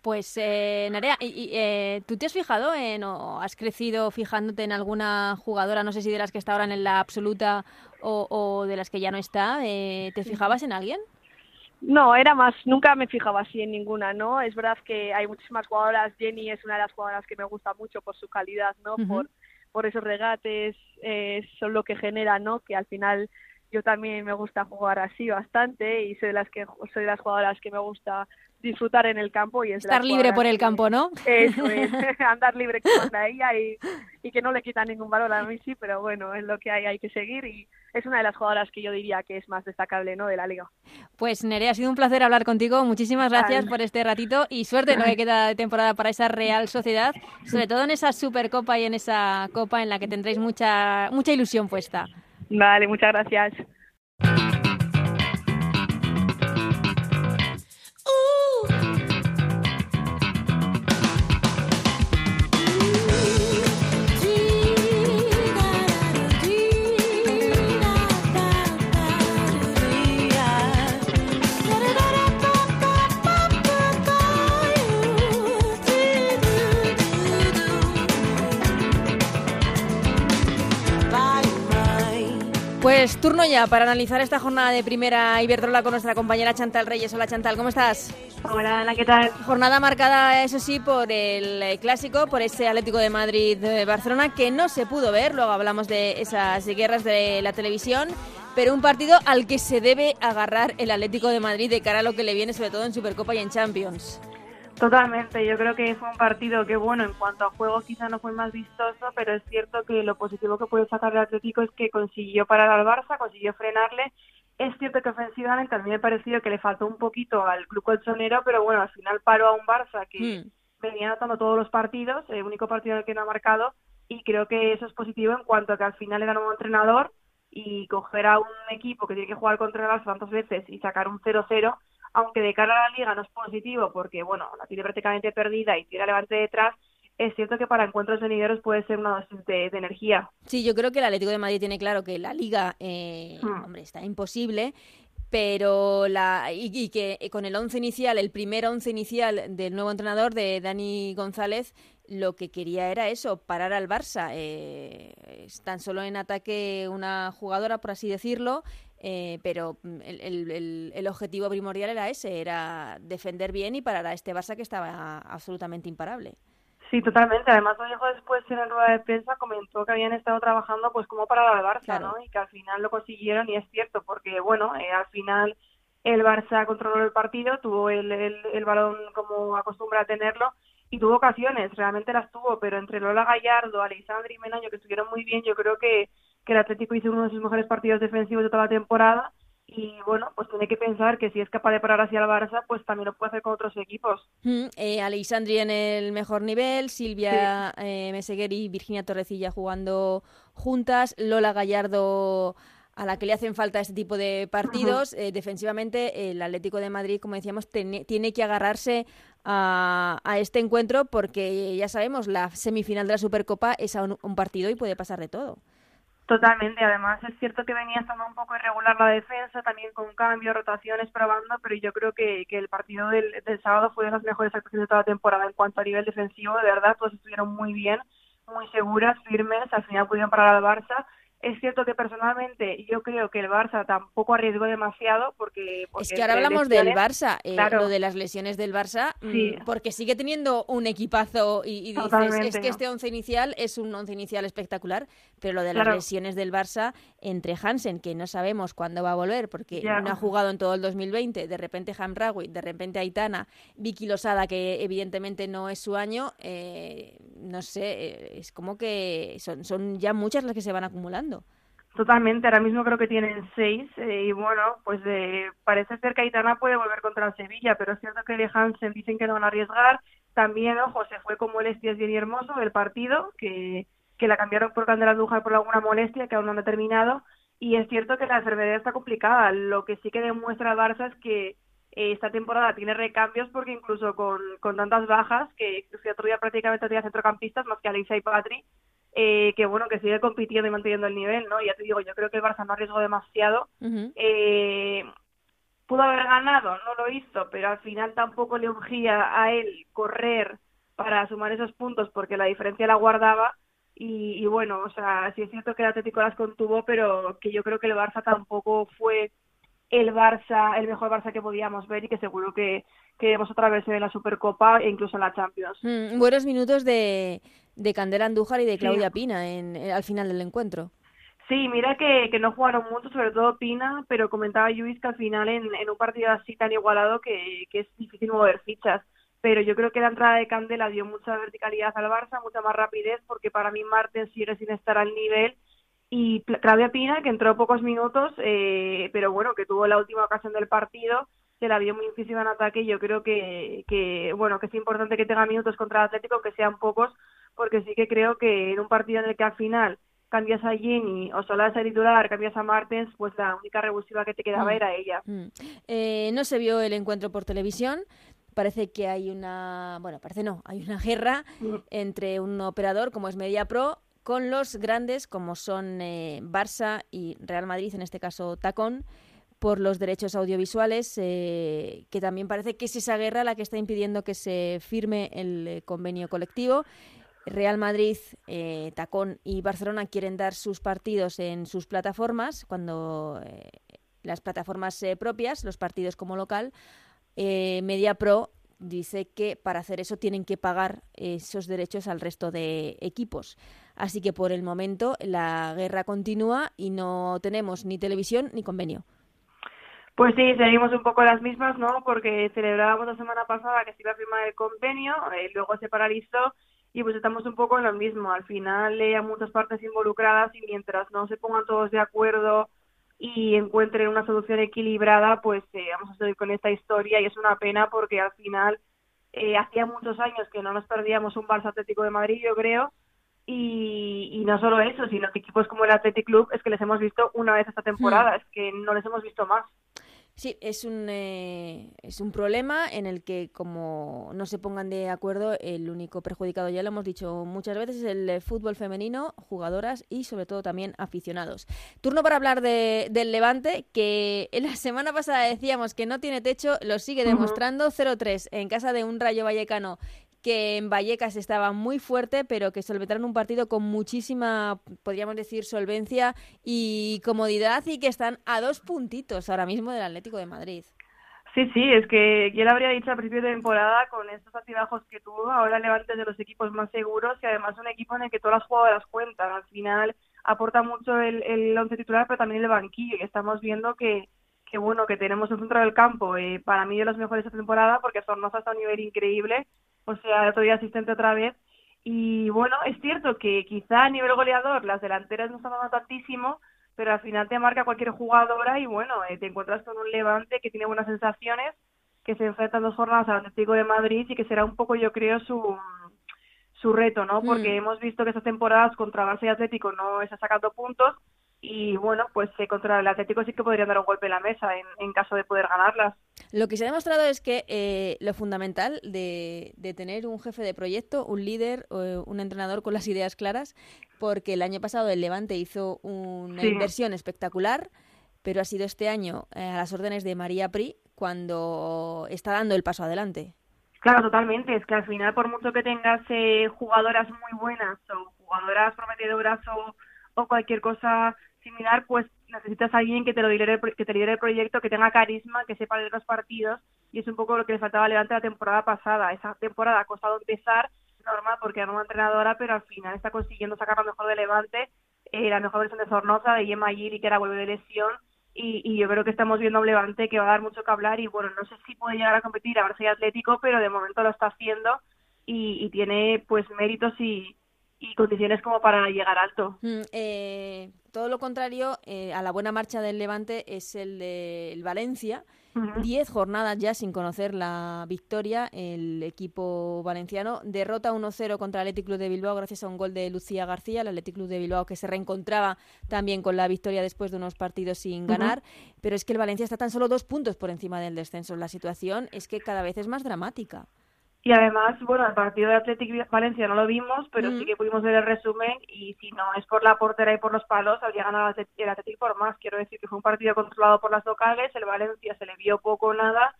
Pues, eh, Narea, y, eh, ¿tú te has fijado en o has crecido fijándote en alguna jugadora, no sé si de las que está ahora en la absoluta o, de las que ya no está? Eh, ¿Te fijabas en alguien? No, era más, nunca me fijaba así en ninguna, ¿no? Es verdad que hay muchísimas jugadoras, Jenny es una de las jugadoras que me gusta mucho por su calidad, ¿no? Por por esos regates, eh, son lo que genera, ¿no? Que al final yo también me gusta jugar así bastante y soy de las que soy de las jugadoras que me gusta disfrutar en el campo y estar libre por el campo, ¿no? Eso es, andar libre como anda ella y, y, que no le quita ningún valor a mí sí, pero bueno, es lo que hay, hay que seguir y es una de las jugadoras que yo diría que es más destacable, ¿no? De la liga. Pues Nerea, ha sido un placer hablar contigo, muchísimas gracias por este ratito y suerte en lo que queda de temporada para esa Real Sociedad, sobre todo en esa Supercopa y en esa Copa en la que tendréis mucha mucha ilusión puesta. Vale, muchas gracias. Pues turno ya para analizar esta jornada de primera Iberdrola con nuestra compañera Chantal Reyes. Hola Chantal, ¿cómo estás? Hola Ana, ¿qué tal? Jornada marcada, eso sí, por el eh, clásico, por ese Atlético de Madrid-Barcelona que no se pudo ver. Luego hablamos de esas guerras de la televisión, pero un partido al que se debe agarrar el Atlético de Madrid de cara a lo que le viene, sobre todo en Supercopa y en Champions. Totalmente, yo creo que fue un partido que, bueno, en cuanto a juego quizá no fue más vistoso, pero es cierto que lo positivo que puede sacar el Atlético es que consiguió parar al Barça, consiguió frenarle. Es cierto que ofensivamente a mí me ha parecido que le faltó un poquito al club colchonero, pero bueno, al final paró a un Barça que hmm. venía anotando todos los partidos, el único partido en el que no ha marcado, y creo que eso es positivo en cuanto a que al final era nuevo entrenador y coger a un equipo que tiene que jugar contra el Barça tantas veces y sacar un 0-0 aunque de cara a la liga no es positivo porque, bueno, la tiene prácticamente perdida y tiene Levante detrás, es cierto que para encuentros venideros puede ser una dosis de, energía. Sí, yo creo que el Atlético de Madrid tiene claro que la liga, eh, hmm. hombre, está imposible pero la y, que con el once inicial, el primer once inicial del nuevo entrenador de Dani González, lo que quería era eso, parar al Barça. Eh, tan solo en ataque una jugadora, por así decirlo, eh, pero el, el, objetivo primordial era ese, era defender bien y parar a este Barça que estaba absolutamente imparable. Sí, totalmente. Además, lo dijo después en la rueda de prensa, comentó que habían estado trabajando pues como para al Barça, ¿no? Y que al final lo consiguieron y es cierto, porque bueno, eh, al final el Barça controló el partido, tuvo el, el, el balón como acostumbra a tenerlo y tuvo ocasiones, realmente las tuvo, pero entre Lola Gallardo, Alexandre y Menaño, que estuvieron muy bien, yo creo que, que el Atlético hizo uno de sus mejores partidos defensivos de toda la temporada y bueno, pues tiene que pensar que si es capaz de parar así al Barça, pues también lo puede hacer con otros equipos. Mm, eh, Alexandri en el mejor nivel, Silvia eh, Meseguer y Virginia Torrecilla jugando juntas, Lola Gallardo a la que le hacen falta este tipo de partidos. Eh, defensivamente, el Atlético de Madrid, como decíamos, tiene que agarrarse a, este encuentro porque ya sabemos, la semifinal de la Supercopa es a un partido y puede pasar de todo. Totalmente, además es cierto que venía estando un poco irregular la defensa, también con cambios, rotaciones, probando, pero yo creo que, que el partido del, del sábado fue de las mejores actuaciones de toda la temporada en cuanto a nivel defensivo, de verdad, todos estuvieron muy bien, muy seguras, firmes, al final pudieron parar al Barça es cierto que personalmente yo creo que el Barça tampoco arriesgó demasiado porque... es que ahora hablamos del Barça, eh, lo de las lesiones del Barça, mm, porque sigue teniendo un equipazo y, dices, es que este once inicial es un once inicial espectacular, pero lo de las lesiones del Barça entre Hansen, que no sabemos cuándo va a volver porque no ha jugado en todo el 2020, de repente Hamraoui, de repente Aitana, Vicky Losada, que evidentemente no es su año, eh, no sé, eh, es como que son, son ya muchas las que se van acumulando. Totalmente, ahora mismo creo que tienen seis eh, y bueno, pues eh, parece ser que Aitana puede volver contra el Sevilla, pero es cierto que de Hansen dicen que no van a arriesgar. También, ojo, se fue como el es bien hermoso del partido, que, que la cambiaron por Candela Dújar por alguna molestia que aún no han determinado. Y es cierto que la enfermedad está complicada. Lo que sí que demuestra el Barça es que eh, esta temporada tiene recambios porque incluso con, con tantas bajas, que se otro día prácticamente tenía centrocampistas más que Alicia y Patri, eh, que bueno, que sigue compitiendo y manteniendo el nivel, ¿no? Ya te digo, yo creo que el Barça no arriesgó demasiado. eh, pudo haber ganado, no lo hizo, pero al final tampoco le urgía a él correr para sumar esos puntos porque la diferencia la guardaba. Y, y bueno, o sea, sí es cierto que el Atlético las contuvo, pero que yo creo que el Barça tampoco fue el Barça, el mejor Barça que podíamos ver y que seguro que, que vemos otra vez en la Supercopa e incluso en la Champions. Mm, buenos minutos de, de Candela Andújar y de Claudia Pina en, eh, al final del encuentro. Sí, mira que, que no jugaron mucho, sobre todo Pina, pero comentaba Luis que al final en, en un partido así tan igualado que, que es difícil mover fichas. Pero yo creo que la entrada de Candela dio mucha verticalidad al Barça, mucha más rapidez, porque para mí Marten sigue sin estar al nivel y Claudia Pina, que entró pocos minutos, eh, pero bueno, que tuvo la última ocasión del partido, se la vio muy difícil en ataque y yo creo que, que, bueno, que es importante que tenga minutos contra el Atlético, aunque sean pocos, porque sí que creo que en un partido en el que al final cambias a Jenny o solo a titular, cambias a Martens, pues la única revulsiva que te quedaba mm. era ella. Mm. Eh, no se vio el encuentro por televisión, parece que hay una, bueno, parece no, hay una guerra mm. entre un operador como es MediaPro con los grandes como son eh, Barça y Real Madrid, en este caso Tacón, por los derechos audiovisuales, eh, que también parece que es esa guerra la que está impidiendo que se firme el eh, convenio colectivo. Real Madrid, Tacón y Barcelona quieren dar sus partidos en sus plataformas, cuando las plataformas propias, los partidos como local, MediaPro dice que para hacer eso tienen que pagar esos derechos al resto de equipos. Así que por el momento la guerra continúa y no tenemos ni televisión ni convenio. Pues sí, seguimos un poco las mismas, ¿no? Porque celebrábamos la semana pasada que se iba a firmar el convenio, eh, luego se paralizó y pues estamos un poco en lo mismo. Al final hay muchas partes involucradas y mientras no se pongan todos de acuerdo y encuentren una solución equilibrada, pues eh, vamos a seguir con esta historia y es una pena porque al final eh, hacía muchos años que no nos perdíamos un Barça Atlético de Madrid, yo creo, y, no solo eso, sino que equipos como el Athletic Club es que les hemos visto una vez esta temporada, hmm. es que no les hemos visto más. Sí, es un, eh, es un problema en el que como no se pongan de acuerdo, el único perjudicado, ya lo hemos dicho muchas veces, es el fútbol femenino, jugadoras y sobre todo también aficionados. Turno para hablar de, del Levante, que la semana pasada decíamos que no tiene techo, lo sigue demostrando, 0-3 en casa de un Rayo Vallecano que en Vallecas estaba muy fuerte, pero que solventaron un partido con muchísima, podríamos decir, solvencia y comodidad y que están a dos puntitos ahora mismo del Atlético de Madrid. Sí, sí, es que quién habría dicho al principio de temporada con estos altibajos que tuvo, ahora Levante de los equipos más seguros y además un equipo en el que todas las jugadoras cuentan. Al final aporta mucho el, el once titular, pero también el banquillo y estamos viendo que, que bueno, que tenemos un centro del campo, eh, para mí de los mejores de temporada porque Sornosa está a un nivel increíble o sea, día asistente otra vez. Y bueno, es cierto que quizá a nivel goleador las delanteras no están dando tantísimo, pero al final te marca cualquier jugadora y bueno, eh, te encuentras con un Levante que tiene buenas sensaciones, que se enfrenta dos jornadas al Atlético de Madrid y que será un poco, yo creo, su, su reto, ¿no? Porque mm. hemos visto que esas temporadas contra Barça y Atlético no está sacando puntos y bueno, pues eh, contra el Atlético sí que podrían dar un golpe en la mesa en, caso de poder ganarlas. Lo que se ha demostrado es que eh, lo fundamental de, tener un jefe de proyecto, un líder, o un entrenador con las ideas claras, porque el año pasado el Levante hizo una inversión espectacular, pero ha sido este año eh, a las órdenes de María Pri cuando está dando el paso adelante. Claro, totalmente. Es que al final, por mucho que tengas jugadoras muy buenas o jugadoras prometedoras o, o cualquier cosa similar, pues necesitas a alguien que te lo lidere, que te lidere el proyecto, que tenga carisma, que sepa leer los partidos y es un poco lo que le faltaba a Levante la temporada pasada. Esa temporada ha costado empezar, normal porque era una entrenadora, pero al final está consiguiendo sacar lo mejor de Levante, eh, la mejor versión de Zornoza, de Yema Gili, que era vuelve de lesión y, yo creo que estamos viendo un Levante que va a dar mucho que hablar y bueno, no sé si puede llegar a competir a si Atlético, pero de momento lo está haciendo y, y tiene pues méritos y, y condiciones como para llegar alto. Mm, eh, todo lo contrario eh, a la buena marcha del Levante es el de Valencia. Diez jornadas ya sin conocer la victoria. El equipo valenciano derrota 1-0 contra el Athletic Club de Bilbao gracias a un gol de Lucía García, el Athletic Club de Bilbao que se reencontraba también con la victoria después de unos partidos sin ganar. Pero es que el Valencia está tan solo dos puntos por encima del descenso. La situación es que cada vez es más dramática. Y además, bueno, el partido de Athletic Valencia no lo vimos, pero sí que pudimos ver el resumen y si no es por la portera y por los palos, habría ganado el Athletic por más. Quiero decir que fue un partido controlado por las locales, el Valencia se le vio poco o nada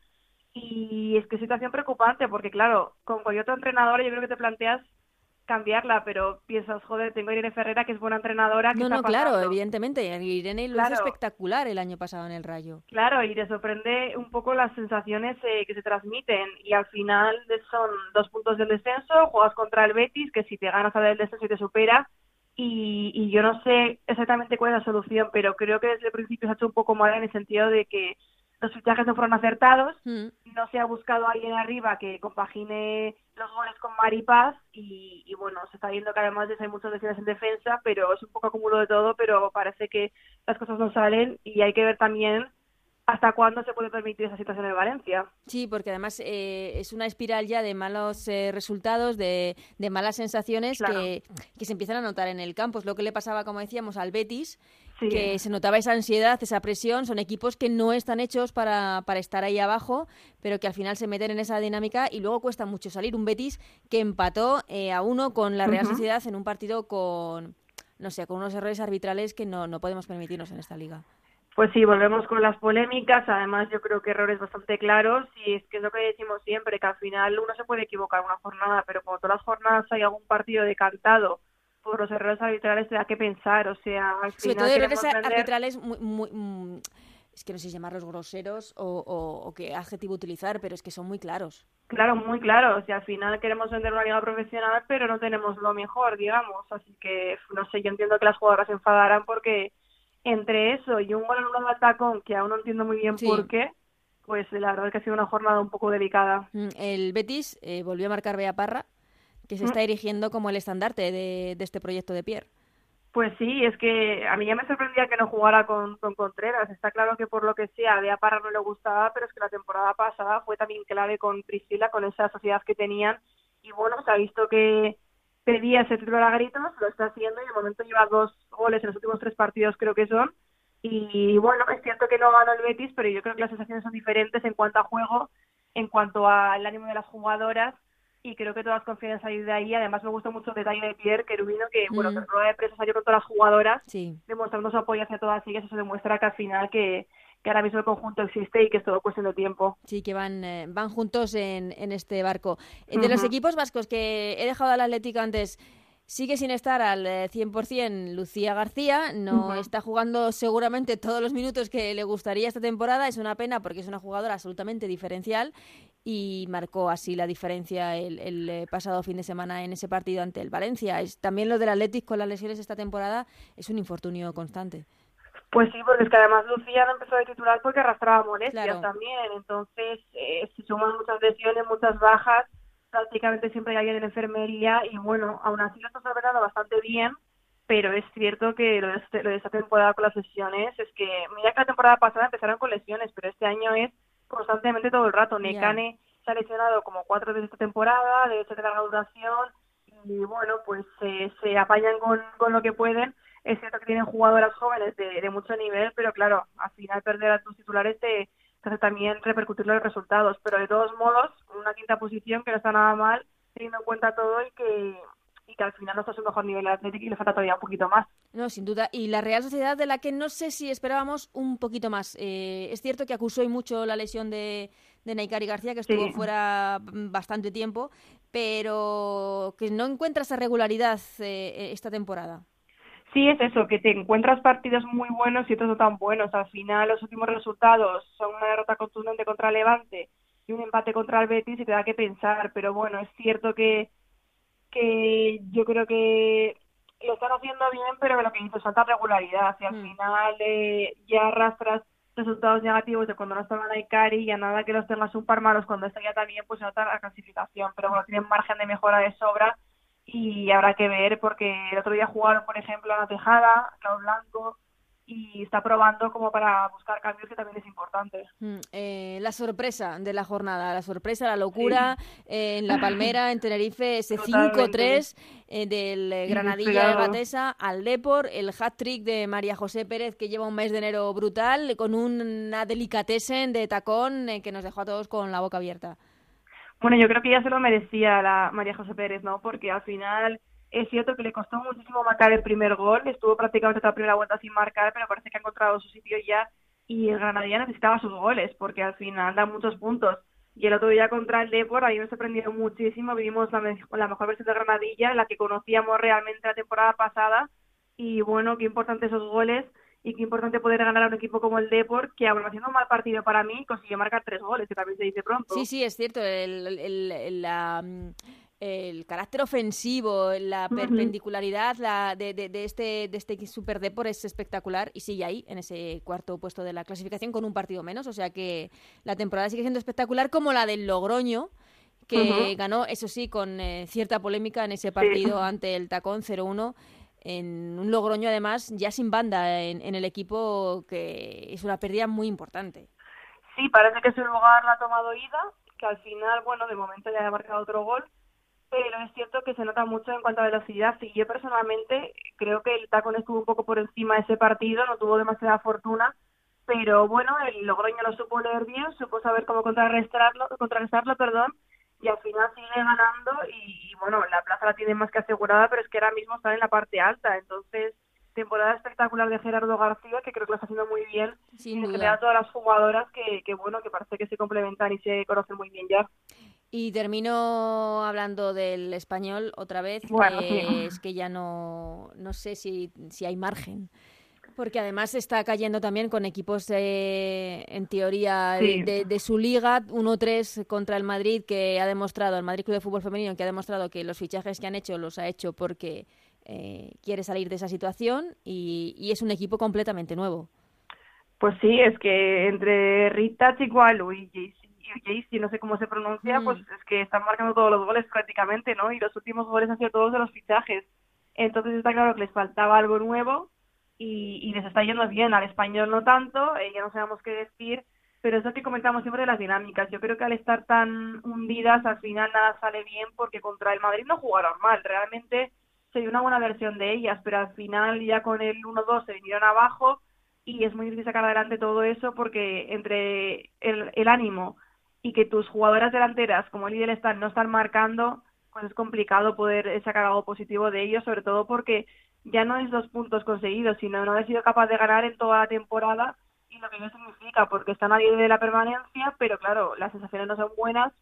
y es que situación preocupante porque, claro, con cualquier otro entrenador yo creo que te planteas cambiarla, pero piensas, joder, tengo a Irene Ferrera, que es buena entrenadora. no, no, claro, evidentemente. Irene lo hizo espectacular el año pasado en el Rayo. Claro, y te sorprende un poco las sensaciones eh, que se transmiten. Y al final son dos puntos del descenso, juegas contra el Betis, que si te ganas a del descenso y te supera. Y, y yo no sé exactamente cuál es la solución, pero creo que desde el principio se ha hecho un poco mal en el sentido de que los fichajes no fueron acertados, mm. no se ha buscado alguien arriba que compagine los goles con Maripaz y, y bueno, se está viendo que además hay muchas lesiones en defensa, pero es un poco acumulo de todo, pero parece que las cosas no salen y hay que ver también ¿Hasta cuándo se puede permitir esa situación en Valencia? Sí, porque además eh, es una espiral ya de malos eh, resultados, de, de, malas sensaciones que, que, se empiezan a notar en el campo. Es lo que le pasaba, como decíamos, al Betis, que se notaba esa ansiedad, esa presión. Son equipos que no están hechos para, para estar ahí abajo, pero que al final se meten en esa dinámica y luego cuesta mucho salir. Un Betis que empató eh, a uno con la Real Sociedad en un partido con, no sé, con unos errores arbitrales que no, no podemos permitirnos en esta liga. Pues sí, volvemos con las polémicas. Además, yo creo que errores bastante claros. Y es que es lo que decimos siempre, que al final uno se puede equivocar una jornada, pero como todas las jornadas hay algún partido decantado por los errores arbitrales, te da que pensar. O sea, al Sobre todo errores arbitrales muy, mm, es que no sé si llamarlos groseros o, o, qué adjetivo utilizar, pero es que son muy claros. Claro, muy claros. Y al final queremos vender una liga profesional, pero no tenemos lo mejor, digamos. Así que, no sé, yo entiendo que las jugadoras se enfadarán porque entre eso y un gol anulado al tacón, que aún no entiendo muy bien por qué, pues la verdad es que ha sido una jornada un poco delicada. Mm, el Betis eh, volvió a marcar Bea Parra, que se mm. está erigiendo como el estandarte de, este proyecto de Pierre. Pues sí, es que a mí ya me sorprendía que no jugara con, Contreras. Está claro que por lo que sea, Bea Parra no le gustaba, pero es que la temporada pasada fue también clave con Priscila, con esa sociedad que tenían. Y bueno, se ha visto que, pedía ese título a gritos, lo está haciendo y de momento lleva dos goles en los últimos tres partidos creo que son Y bueno, es cierto que no ganó el Betis, pero yo creo que las sensaciones son diferentes en cuanto a juego, en cuanto al ánimo de las jugadoras y creo que todas confían en salir de ahí. Además, me gustó mucho el detalle de Pierre Querubino, que, bueno, que en rueda de prensa salió con todas las jugadoras, demostrando su apoyo hacia todas ellas. Eso demuestra que al final que, que ahora mismo el conjunto existe y que es todo cuestión de tiempo. Sí, que van, eh, van juntos en, en este barco. Eh, de los equipos vascos que he dejado al Atlético antes, Sigue sin estar al 100% eh, Lucía García, no está jugando seguramente todos los minutos que le gustaría esta temporada, es una pena porque es una jugadora absolutamente diferencial y marcó así la diferencia el, eh, pasado fin de semana en ese partido ante el Valencia. Es, también lo del Atlético con las lesiones esta temporada es un infortunio constante. Pues sí, porque es que además Lucía no empezó de titular porque arrastraba molestias también, entonces eh, se suman muchas lesiones, muchas bajas prácticamente siempre hay alguien en enfermería y bueno, aún así lo está celebrando bastante bien, pero es cierto que lo de, este, lo de esta temporada con las lesiones es que, mira que la temporada pasada empezaron con lesiones, pero este año es constantemente todo el rato. Nekane se ha lesionado como cuatro veces esta temporada, de ser de larga duración, y bueno, pues se apañan con, con lo que pueden. Es cierto que tienen jugadoras jóvenes de, de mucho nivel, pero claro, al final perder a tus titulares te, también repercutir los resultados. Pero de todos modos, una quinta posición que no está nada mal, teniendo en cuenta todo y que, y que al final no está a su mejor nivel atlético y le falta todavía un poquito más. No, sin duda. Y la Real Sociedad, de la que no sé si esperábamos un poquito más. Eh, es cierto que acusó y mucho la lesión de, de Naikari García, que estuvo fuera bastante tiempo, pero que no encuentra esa regularidad eh, esta temporada sí es eso, que te encuentras partidos muy buenos y otros no tan buenos. Al final los últimos resultados son una derrota contundente contra Levante y un empate contra el Betis y te da que pensar. Pero bueno, es cierto que, que yo creo que lo están haciendo bien, pero lo que hizo falta regularidad. Y al mm. final eh, ya arrastras resultados negativos de cuando no estaban ahí Cari y a nada que los tengas un par malos cuando está ya también, pues se nota la clasificación. Pero bueno, tienen margen de mejora de sobra y habrá que ver porque el otro día jugaron, por ejemplo, a la Tejada, Raúl Blanco, y está probando como para buscar cambios que también es importante. Mm, eh, la sorpresa de la jornada, la sorpresa, la locura eh, en La Palmera, en Tenerife, ese 5-3 eh, del Granadilla de Batesa al Depor, el hat-trick de María José Pérez que lleva un mes de enero brutal con una delicatessen de tacón que nos dejó a todos con la boca abierta. Bueno, yo creo que ya se lo merecía la María José Pérez, ¿no? Porque al final es cierto que le costó muchísimo marcar el primer gol, estuvo prácticamente toda la primera vuelta sin marcar, pero parece que ha encontrado su sitio ya y el Granadilla necesitaba sus goles porque al final da muchos puntos. Y el otro día contra el Depor, ahí me sorprendió muchísimo, vivimos la, la mejor versión de Granadilla, la que conocíamos realmente la temporada pasada y bueno, qué importante esos goles y qué importante poder ganar a un equipo como el Deport, que aún haciendo un mal partido para mí, consiguió marcar tres goles, que también se dice pronto. Sí, sí, es cierto. El, el, la, el carácter ofensivo, la perpendicularidad la, de, de, este, de este Super Deport es espectacular y sigue ahí, en ese cuarto puesto de la clasificación, con un partido menos. O sea que la temporada sigue siendo espectacular, como la del Logroño que ganó, eso sí, con eh, cierta polémica en ese partido ante el Tacón 0-1 en un Logroño además ya sin banda en, el equipo que es una pérdida muy importante. Sí, parece que su lugar la ha tomado Ida, que al final, bueno, de momento ya ha marcado otro gol, pero es cierto que se nota mucho en cuanto a velocidad y yo personalmente creo que el Tacón estuvo un poco por encima de ese partido, no tuvo demasiada fortuna, pero bueno, el Logroño lo supo leer bien, supo saber cómo contrarrestarlo, contrarrestarlo perdón, y al final sigue ganando y, bueno, la plaza la tiene más que asegurada, pero es que ahora mismo está en la parte alta, entonces temporada espectacular de Gerardo García, que creo que lo está haciendo muy bien, Sin y en todas las jugadoras que, que, bueno, que parece que se complementan y se conocen muy bien ya. Y termino hablando del español otra vez, es que ya no, no sé si, si hay margen porque además está cayendo también con equipos, en teoría, de, su liga, 1-3 contra el Madrid, que ha demostrado, el Madrid Club de Fútbol Femenino, que ha demostrado que los fichajes que han hecho los ha hecho porque eh, quiere salir de esa situación y, es un equipo completamente nuevo. Pues sí, es que entre Rita Chihuahua y Jaycee, no sé cómo se pronuncia, mm. pues es que están marcando todos los goles prácticamente, ¿no? Y los últimos goles han sido todos de los fichajes. Entonces está claro que les faltaba algo nuevo y, les está yendo bien, al español no tanto, eh, ya no sabemos qué decir, pero eso que comentamos siempre de las dinámicas. Yo creo que al estar tan hundidas, al final nada sale bien porque contra el Madrid no jugaron mal, realmente se dio una buena versión de ellas, pero al final ya con el 1-2 se vinieron abajo y es muy difícil sacar adelante todo eso porque entre el, el ánimo y que tus jugadoras delanteras como líder están no están marcando, pues es complicado poder sacar algo positivo de ellos, sobre todo porque ya no es dos puntos conseguidos, sino no haber sido capaz de ganar en toda la temporada y lo que eso significa, porque están a de la permanencia, pero claro, las sensaciones no son buenas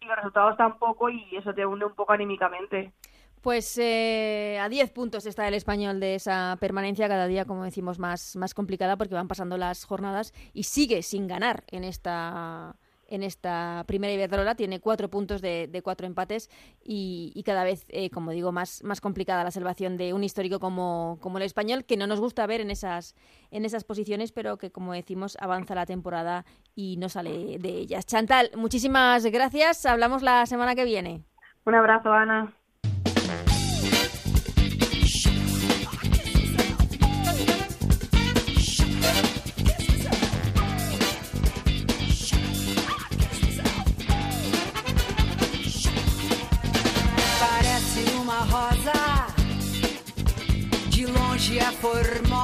y los resultados tampoco y eso te hunde un poco anímicamente. Pues eh, a 10 puntos está el español de esa permanencia, cada día, como decimos, más, más complicada porque van pasando las jornadas y sigue sin ganar en esta en esta primera Iberdrola, tiene cuatro puntos de, cuatro empates y, cada vez, eh, como digo, más, más complicada la salvación de un histórico como, como, el español, que no nos gusta ver en esas, en esas posiciones, pero que, como decimos, avanza la temporada y no sale de ellas. Chantal, muchísimas gracias, hablamos la semana que viene. Un abrazo, Ana.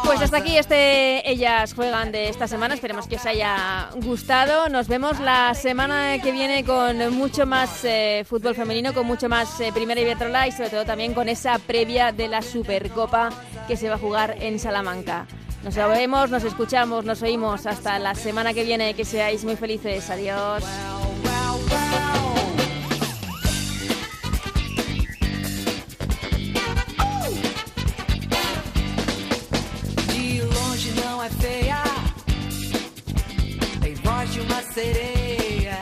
Pues hasta aquí este Ellas Juegan de esta semana. Esperemos que os haya gustado. Nos vemos la semana que viene con mucho más eh, fútbol femenino, con mucho más eh, Primera Iberdrola y sobre todo también con esa previa de la Supercopa que se va a jugar en Salamanca. Nos vemos, nos escuchamos, nos oímos. Hasta la semana que viene. Que seáis muy felices. Adiós. Sereia.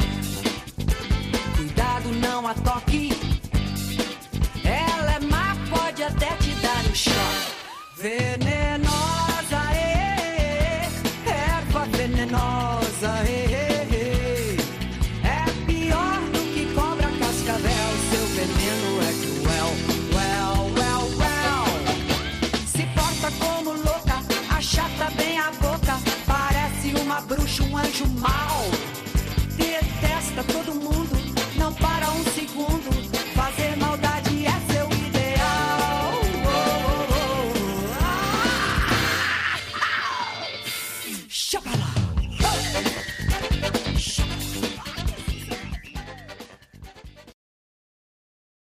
Cuidado, não a toque. Ela é má, pode até te dar um choque. Ver